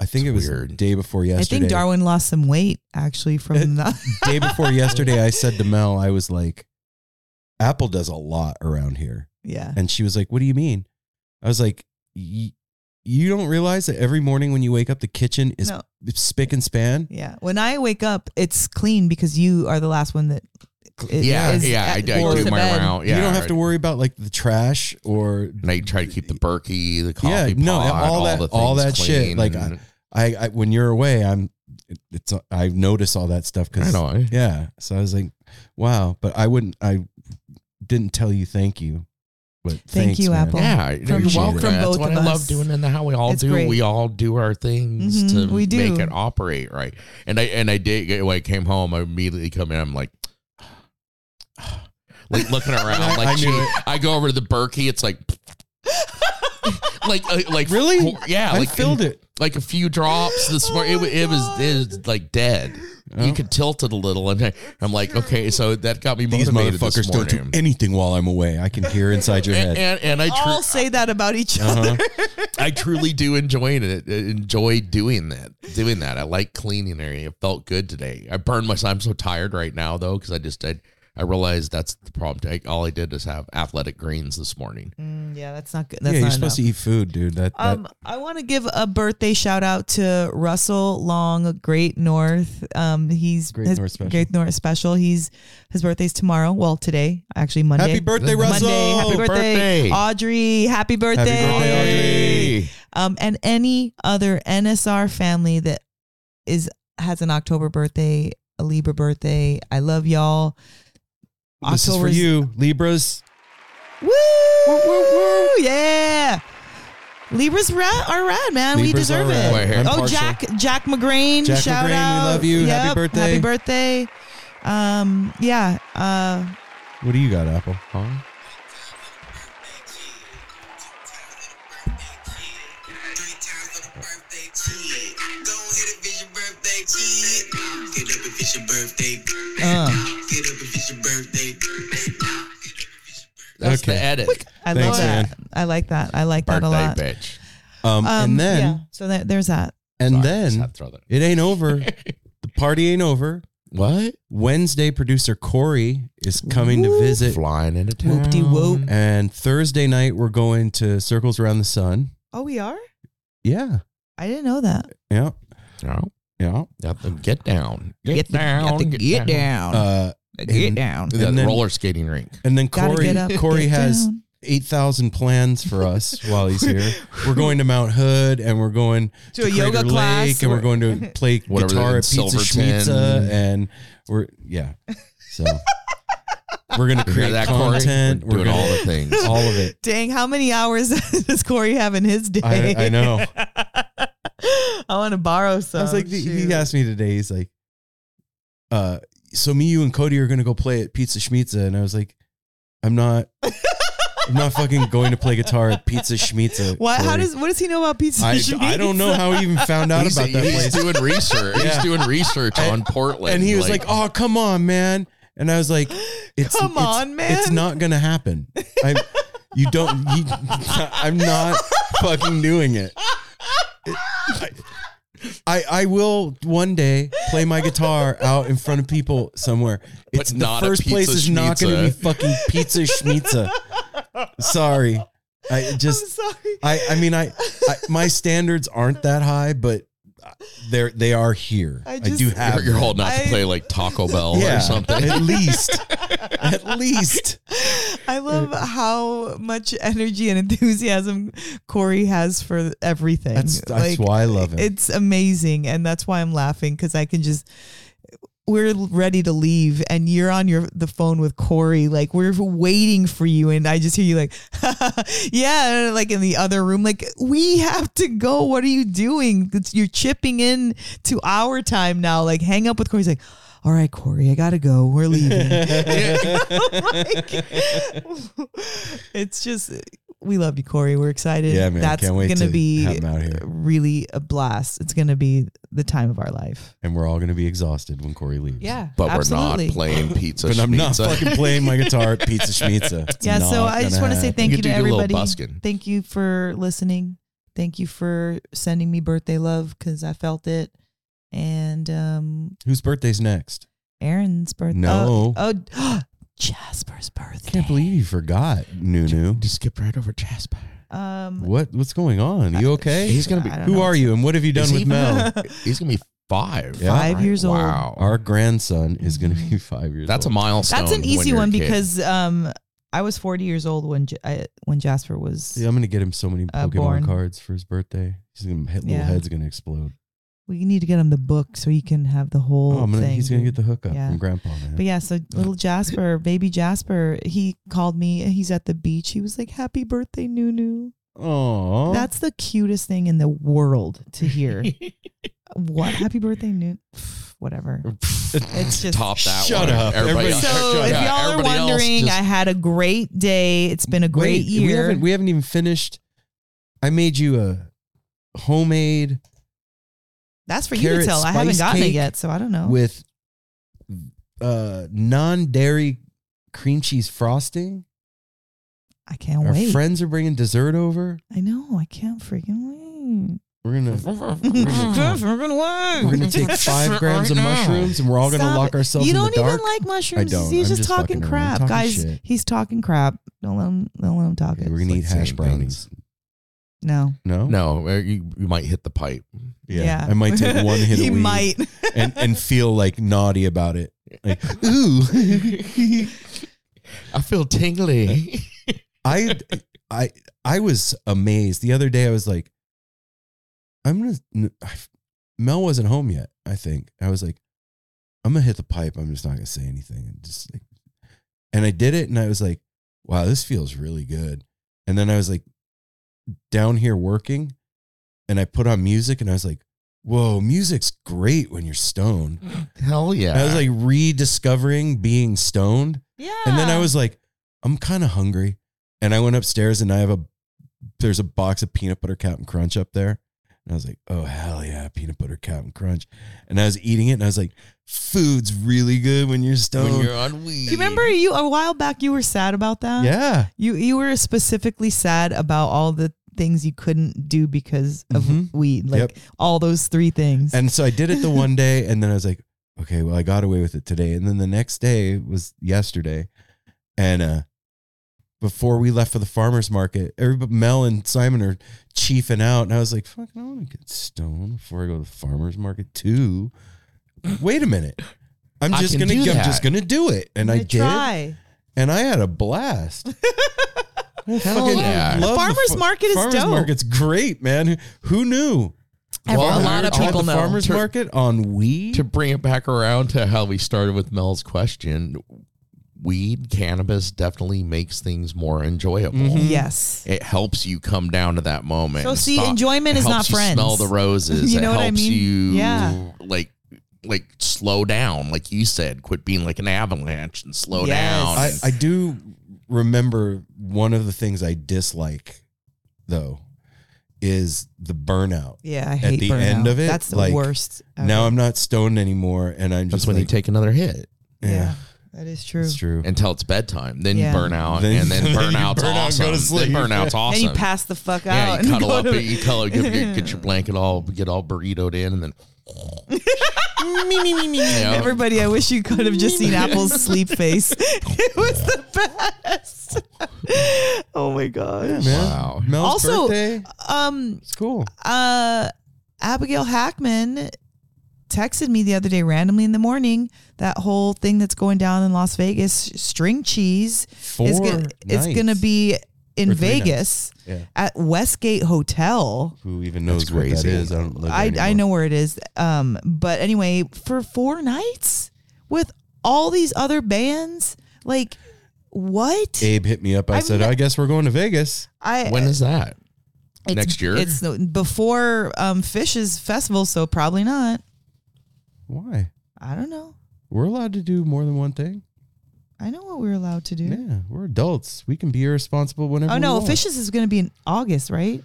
I think It's it was weird. day before yesterday. I think Darwin lost some weight actually from that. day before yesterday, I said to Mel, I was like, Apple does a lot around here, yeah. and she was like, "What do you mean?" I was like, "Y- "You don't realize that every morning when you wake up, the kitchen is No. spick and span." Yeah. When I wake up, it's clean because you are the last one that. it Yeah, is yeah. I, at- I goes do to my bed. round. Yeah, you don't have to worry about like the trash or And I try to keep the Berkey, the coffee Yeah, no, pot, all that- the all things that shit, clean like, and- I, I when you're away, I'm it's I notice all that stuff I because know. Eh? yeah. So I was like, wow, but I wouldn't. I didn't tell you thank you, but Thank thanks, you, man. Apple. Yeah, From- you're welcome. from That's both what of I love us. doing, and how we all It's do. great. We all do our things Mhm, to we do. make it operate right. And I and I did when I came home. I immediately come in. I'm like. Like looking around, I- like I she, knew I go over to the Berkey. It's like, like, uh, like Really? yeah, I like filled it. Like a few drops this morning. it, it was it was like dead. Oh. You could tilt it a little, and I, I'm like, okay, so that got me These motivated motherfuckers this don't do anything while I'm away. I can hear inside your and, head. and, and I tru- All say that about each other. Uh-huh. I truly do enjoy it. Enjoy doing that. Doing that. I like cleaning area. It felt good today. I burned myself. I'm so tired right now though because I just I, I realized that's the problem. I, all I did is have athletic greens this morning. Mm, yeah, that's not good. That's yeah, That's you're not supposed enough. to eat food, dude. That, that Um, I want to give a birthday shout out to Russell Long, Great North. Um, he's Great his, North Special. Great North Special. He's his birthday's tomorrow. Well, today, actually Monday. happy birthday, Russell. Monday. Happy birthday, birthday. Audrey. Happy birthday, birthday, Audrey. Um, and any other NSR family that is has an October birthday, a Libra birthday. I love y'all. This is for you, Libras. Woo! Yeah. Libras rad, are rad, man. we Libras deserve are rad. it. Wait, here. I'm oh, partial. Jack Jack McGrain. Jack shout McGrain, we out. love you. Happy Yep, birthday. Happy birthday. Um, yeah. Uh, What do you got, Apple? Huh? Three times for the birthday kid. Go ahead and visit birthday kid. Get up and visit birthday. uh, Get up and visit your birthday. That's Okay. the edit. I Thanks, love that. man. I like that. I like that a lot. bitch. Um, Um, and then yeah. So that, there's that. and Sorry, just then had to throw that. it ain't over. the party ain't over. What? Wednesday, producer Corey is coming to visit, Flying into town. Whoop-de-whoop. and Thursday night we're going to Circles Around the Sun. Oh, we are. Yeah, I didn't know that. yeah, No, yeah. got to get down. Get, Get the- down. got to get down. Uh, get and- down. The And then- roller skating rink. and then Corey, up. Corey has down. eight thousand plans for us while he's here. We're going to Mount Hood, and we're going To a yoga Crater class and we're going to play guitar at Pizza Silverton. Schmizza, and we're yeah. So We're gonna create that, Corey? content. We're doing gonna, all the things. all of it. Dang, how many hours does Corey have in his day? I, I know. I want to borrow some. I was like, he asked me today. He's like, uh, so me, you, and Cody are gonna go play at Pizza Schmizza, and I was like, I'm not. I'm not fucking going to play guitar at Pizza Schmizza. What? How does? What does he know about pizza? I, Schmitz? I don't know how he even found out he's, about that he's place. doing research. Yeah. He's doing research And- on Portland. and he was like, "Oh, come on, man!" And I was like, "It's Come it's- on, man. It's not gonna happen. I, you don't. You, I'm not fucking doing it. I, I I will one day play my guitar out in front of people somewhere. But It's the not at first place Pizza is not going to be Schmizza. fucking Pizza Schmizza. Sorry, I I'm just sorry. I I mean I, I my standards aren't that high, but they're they are here. I I, do have. you're, you're holding out I- to play like Taco Bell yeah, or something. At least, at least. I love how much energy and enthusiasm Corey has for everything. That's that's why I love him. It's amazing, and that's why I'm laughing because I can just. We're ready to leave, and you're on your the phone with Corey. Like we're waiting for you, and I just hear you like, yeah, like in the other room. Like we have to go. What are you doing? It's, you're chipping in to our time now. Like hang up with Corey. Like, all right, Corey, I gotta go. We're leaving. Like, it's just we love you, Corey. We're excited. Yeah, man, That's can't wait gonna to be have him out here. really a blast. It's gonna be the time of our life. and we're all going to be exhausted when Corey leaves. Yeah, but absolutely. we're not playing pizza. But I'm not Schmizza. fucking playing my guitar at Pizza Schmizza. It's yeah, so not I just gonna want to say happen. thank You you, could to do a little everybody. busking. Thank you for listening. Thank you for sending me birthday love because I felt it. And um Whose birthday's next? Aaron's birthday. No. Oh, oh Jasper's birthday. Can't believe you forgot, Nunu. Just skip right over Jasper. Um, What what's going on? You okay? He's gonna be. I don't Who know. are you and what have you done Is with he- Mel? He's gonna be five. Yeah. Five years old. Wow. Our grandson is going to be five years old. That's a old. milestone. That's an when easy you're a one kid. because um I was 40 years old when J- I, when Jasper was. Yeah, I'm going to get him so many Uh, Pokemon born. cards for his birthday. He's gonna, his little Yeah. head's going to explode. We need to get him the book so he can have the whole Oh, I'm gonna, thing. he's going to get the hookup Yeah. from Grandpa, man. But yeah, so little Jasper, baby Jasper, he called me. He's at the beach. He was like, "Happy birthday, Nunu." Aww. That's the cutest thing in the world to hear. what? Happy birthday, Nunu? Whatever. It's just top that Shut one. up. Everybody, Everybody- So Shut if y'all are everybody wondering, just- I had a great day. It's been a great Wait, We year. haven't, we haven't even finished. I made you a homemade That's for you to tell. I haven't gotten it yet, so I don't know. with uh, non-dairy cream cheese frosting. I can't Our wait. friends are bringing dessert over. I know. I can't freaking wait. We're gonna We're gonna we're gonna take five grams of mushrooms and we're all gonna lock it. ourselves You in don't the dark. even like mushrooms. don't. He's I'm just, just talking crap, talking guys. shit. He's talking crap. Don't let him. Don't let him talk Okay, it. we're gonna like eat hash saying brownies. No. No, No, you, you might hit the pipe. Yeah. I might take one hit he of weed might. and and feel like naughty about it. Like, ooh, I feel tingly. I I I was amazed the other day. I was like, I'm gonna. n- I- Mel wasn't home yet. I think I was like, I'm gonna hit the pipe. I'm just not gonna say anything. And just like, and I did it, and I was like, wow, this feels really good. And then I was like, down here working, and I put on music, and I was like, whoa, music's great when you're stoned. Hell yeah. And I was like rediscovering being stoned. yeah. And then I was like, I'm kind of hungry. And I went upstairs and I have a there's a box of peanut butter Captain Crunch up there. And I was like, oh hell yeah, peanut butter Captain Crunch. And I was eating it and I was like, food's really good when you're stoned. when you're on weed. You remember you a while back? You were sad about that. yeah. You you were specifically sad about all the things you couldn't do because of Mhm. weed, like Yep. all those three things. And so I did it the one day and then I was like, okay, well I got away with it today. And then the next day was yesterday. And uh before we left for the farmer's market, everybody, Mel and Simon are chiefing out. And I was like, fuck, I want to get stoned before I go to the farmer's market too. Wait a minute. I'm I just can gonna do I'm that. just gonna do it. And I Gonna did. try. And I had a blast. I fucking yeah. love Farmer's fa- market is dope. The farmer's dope. market's great, man. Who knew? Every- Well, a lot of to- At people the know. farmer's To- market on weed. to bring it back around to how we started with Mel's question, weed, cannabis definitely makes things more enjoyable. Mm-hmm. Yes. It helps you come down to that moment. So and see, stop- enjoyment it is helps not you friends. Smell the roses. You it know what I helps mean? you Yeah. like like slow down, like you said, quit being like an avalanche and slow Yes. down. I, I do remember one of the things I dislike, though, is the burnout. Yeah, I hate the burnout. end of it, That's the like, worst. ever. Now I'm not stoned anymore, and I'm That's just when you like, take another hit yeah, yeah, that is true. it's true. until it's bedtime. Then Yeah. you burn out, Then- and then then you burnout's burn out and go awesome. to sleep. Then burnout's awesome. Then you pass the fuck out. yeah, and you cuddle go up, to- you cuddle, get, get, get your blanket all, get all burritoed in, and then Yeah. Everybody, I wish you could have just seen Apple's sleep face. It was the best. oh my gosh. Man, Wow. Mel's Also- birthday. Um, It's cool. uh, Abigail Hackman texted me the other day randomly in the morning that whole thing that's going down in Las Vegas, string cheese, Four is gonna, it's gonna be in Vegas Yeah. at Westgate Hotel. Who even knows That's what that I don't live I, I know where it is. Um, but anyway, for four nights with all these other bands, like what? Abe hit me up. I I've said, ne- I guess we're going to Vegas. I when is that? it's- next year? It's no- before um Phish's festival, so probably not. Why? I don't know. We're allowed to do more than one thing. I know what we're allowed to do. Yeah, we're adults. We can be irresponsible whenever. Oh no. Phish's is going to be in August, right?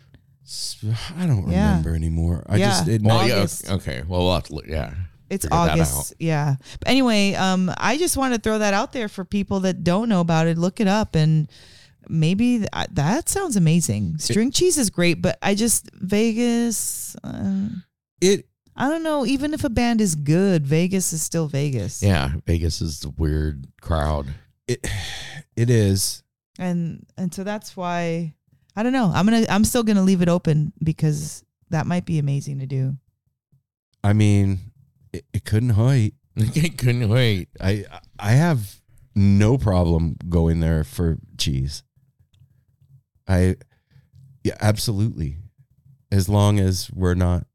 I don't Yeah. remember anymore. I Yeah. just it, Well, yeah, August. okay. Well, we'll have to look. Yeah. It's Figure that August. Yeah. But anyway, um, I just want to throw that out there for people that don't know about it. Look it up and maybe th- that sounds amazing. String cheese is great, but I just Vegas. Uh, it I don't know. Even if a band is good, Vegas is still Vegas. Yeah. Vegas is the weird crowd. it it is. And and so that's why I don't know. I'm gonna I'm still gonna leave it open because that might be amazing to do. I mean, it, it couldn't hurt. it couldn't wait. I I have no problem going there for cheese. I yeah, absolutely. As long as we're not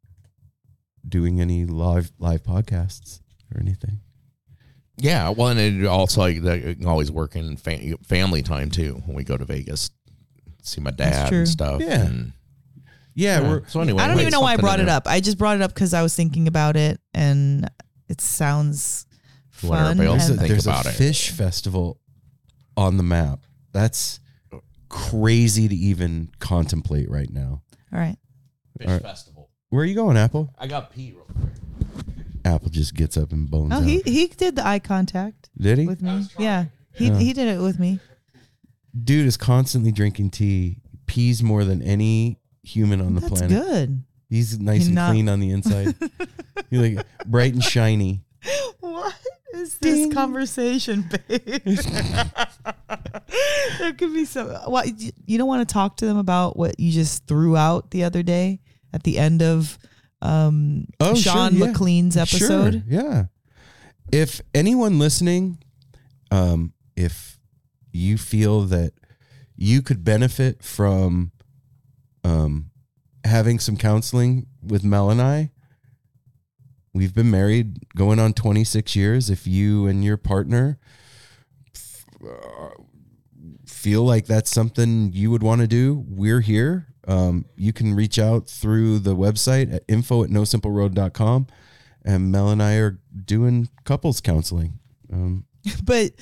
doing any live live podcasts or anything. Yeah. Well, and it also like that it can always work in fa- family time too when we go to Vegas, see my dad and stuff. Yeah. and- Yeah, yeah. we're so anyway, I don't even know why I brought it up. I just brought it up because I was thinking about it and it sounds You want fun. everybody else and- think there's about a it. Phish festival on the map. That's crazy to even contemplate right now. all right. Phish All right. festival. Where are you going, Apple? I got pee real quick. Apple just gets up and bones Oh, out. he he did the eye contact Did he? with me. Yeah. He Yeah. he did it with me. Dude is constantly drinking tea, pees more than any human on the That's planet. good. He's nice He's and not- clean on the inside. He's like bright and shiny. What is this conversation, babe? there could be some. What you don't want to talk to them about what you just threw out the other day at the end of um, Oh, sure, Sean yeah. McLean's episode. Sure, yeah. If anyone listening, um, if you feel that you could benefit from um, having some counseling with Mel and I, we've been married going on 26 years. If you and your partner uh, feel like that's something you would want to do, we're here. Um, you can reach out through the website at info at nosimpleroad.com. And Mel and I are doing couples counseling. Um, But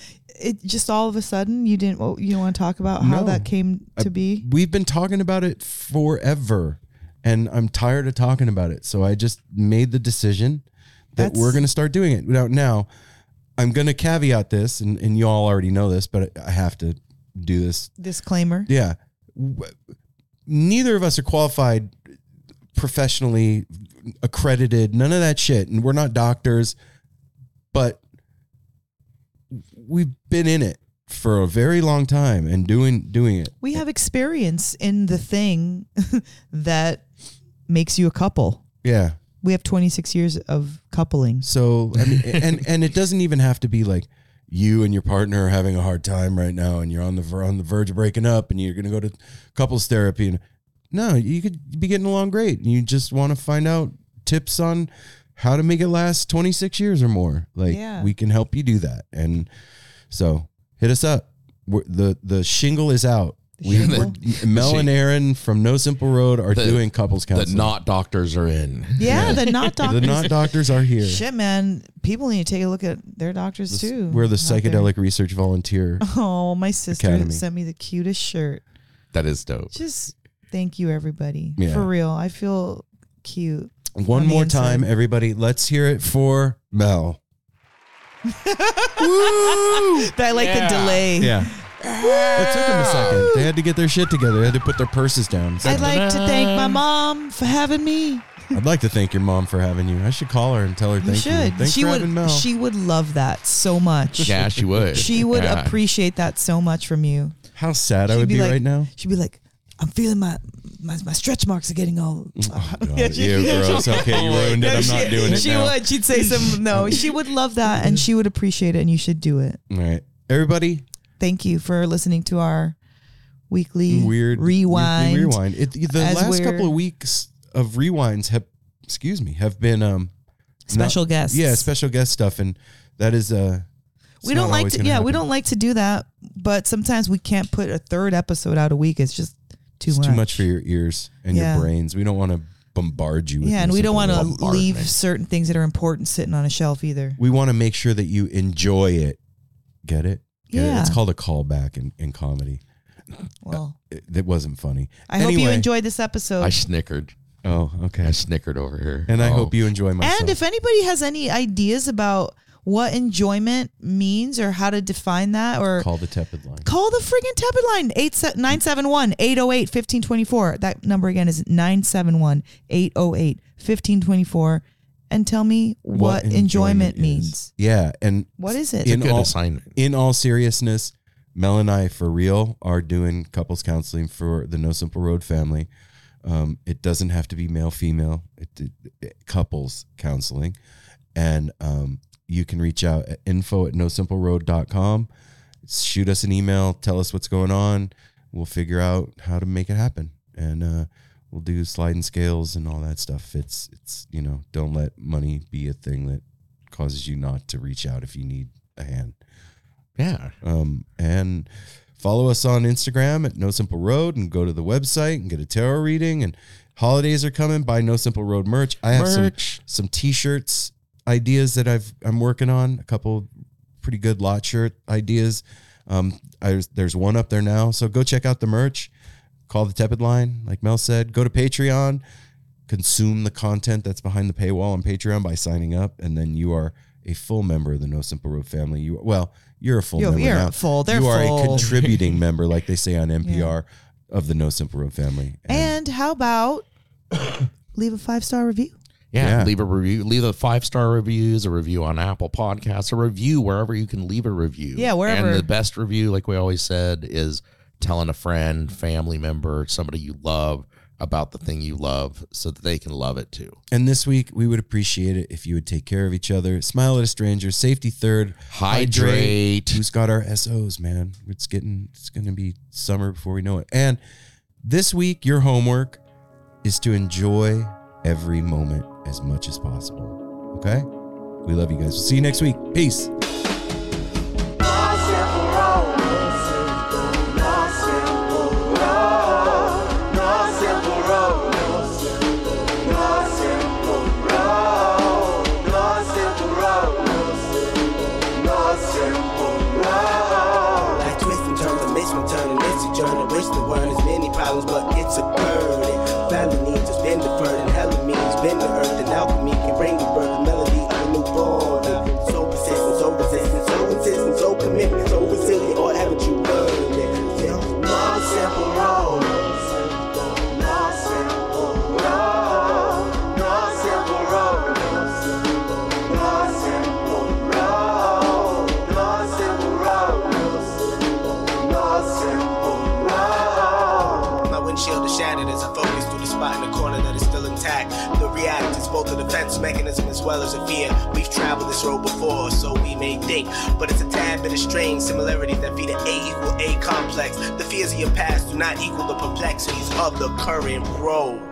it just all of a sudden you didn't well, you don't want to talk about how No. that came to be. we've been talking about it forever, and I'm tired of talking about it. So I just made the decision that That's- we're going to start doing it. Now, now I'm going to caveat this, and, and you all already know this, but I have to do this Disclaimer. Yeah. Neither of us are qualified professionally accredited, none of that shit. And we're not doctors, but we've been in it for a very long time and doing doing it. We have experience in the thing that makes you a couple. Yeah. We have 26 years of coupling. So I mean and and it doesn't even have to be like you and your partner are having a hard time right now and you're on the on the verge of breaking up and you're going to go to couples therapy and no, you could be getting along great and you just want to find out tips on how to make it last 26 years or more. Like Yeah. we can help you do that. And so hit us up. We're, the the shingle is out. We, shingle? we're, Mel and Aaron from No Simple Road are The- doing couples counseling. The counseling. not doctors are in. Yeah, the not doctors. the doctors. not doctors are here. Shit, man. People need to take a look at their doctors This- too. We're the out there. psychedelic research volunteer. Oh, my sister Academy. sent me the cutest shirt. That is dope. Just thank you, everybody. Yeah. For real. I feel cute. One On the more inside. time, everybody. Let's hear it for Mel. But I like the delay. Yeah. It took them a second. They had to get their shit together. They had to put their purses down. I'd like to thank my mom for having me. I'd like to thank your mom for having you. I should call her and tell her You thank you. should. Thanks she for would. having Mel. She would love that so much. Yeah, she would. She would Yeah. appreciate that so much from you. How sad I She'd would be be, like- right now. She'd be like, "I'm feeling my my, my stretch marks are getting all." Oh, God. Ew, gross. Okay, you ruined it. I'm she, not doing it She now. would. She'd say some. No, she would love that, and she would appreciate it, and you should do it. All right. Everybody, Thank you for listening to our weekly weird rewind. weekly rewind. It, the as last couple of weeks of rewinds have, excuse me, have been um Special not- guests. Yeah, special guest stuff, and that is uh. we don't like to. Yeah, we don't like to do that, but sometimes we can't put a third episode out a week. It's just too It's much. too much for your ears and Yeah. your brains. We don't want to bombard you. With Yeah, and we don't want to leave certain things that are important sitting on a shelf either. We want to make sure that you enjoy it. Get it? Get it? Yeah. It's called a callback in, in comedy. Well, uh, It, it wasn't funny. I hope you enjoyed this episode. I snickered. Oh, okay. I snickered over here. And I Oh. hope you enjoy myself. And if anybody has any ideas about what enjoyment means or how to define that or call the tepid line. call the friggin' tepid line 971 808 1524 that number again is 971 808 1524 and tell me what, enjoyment, is. means Yeah, and what is it in Good all assignment. in all seriousness, Mel and I, for real, are doing couples counseling for the No Simple Road family. Um, it doesn't have to be male female. It, it- it- couples counseling, and um, you can reach out at info at nosimpleroad.com. Shoot us an email. Tell us what's going on. We'll figure out how to make it happen, and uh, we'll do sliding scales and all that stuff. It's it's you know don't let money be a thing that causes you not to reach out if you need a hand. Yeah. Um, and follow us on Instagram at No Simple Road and go to the website and get a tarot reading. And holidays are coming. Buy No Simple Road merch. I have Merch. some some t-shirts ideas that I've I'm working on. A couple pretty good lot shirt ideas. Um, I, there's one up there now, so go check out the merch. Call the tepid line, like Mel said. Go to Patreon, consume the content that's behind the paywall on Patreon by signing up, and then you are a full member of the No Simple Road family. You well, you're a full You're- member you're now. full. They're you are a full. contributing member, like they say on NPR, of the No Simple Road family. and how about leave a five star review Yeah, Yeah. leave a review. Leave a five star reviews, a review on Apple Podcasts, a review wherever you can leave a review. Yeah, wherever. And the best review, like we always said, is telling a friend, family member, somebody you love about the thing you love, so that they can love it too. And this week, we would appreciate it if you would take care of each other, smile at a stranger, safety third, Hydrate. Who's got our SOs, man? It's getting, it's going to be summer before we know it. And this week, your homework is to enjoy every moment as much as possible. Okay? We love you guys. We'll see you next week. Peace. Windshield is shattered as I focus through the spot in the corner that is still intact. The react is both a defense mechanism as well as a fear. We've traveled this road before, so we may think, but it's a tad bit of strange similarities that feed an A equal A complex. The fears of your past do not equal the perplexities of the current road.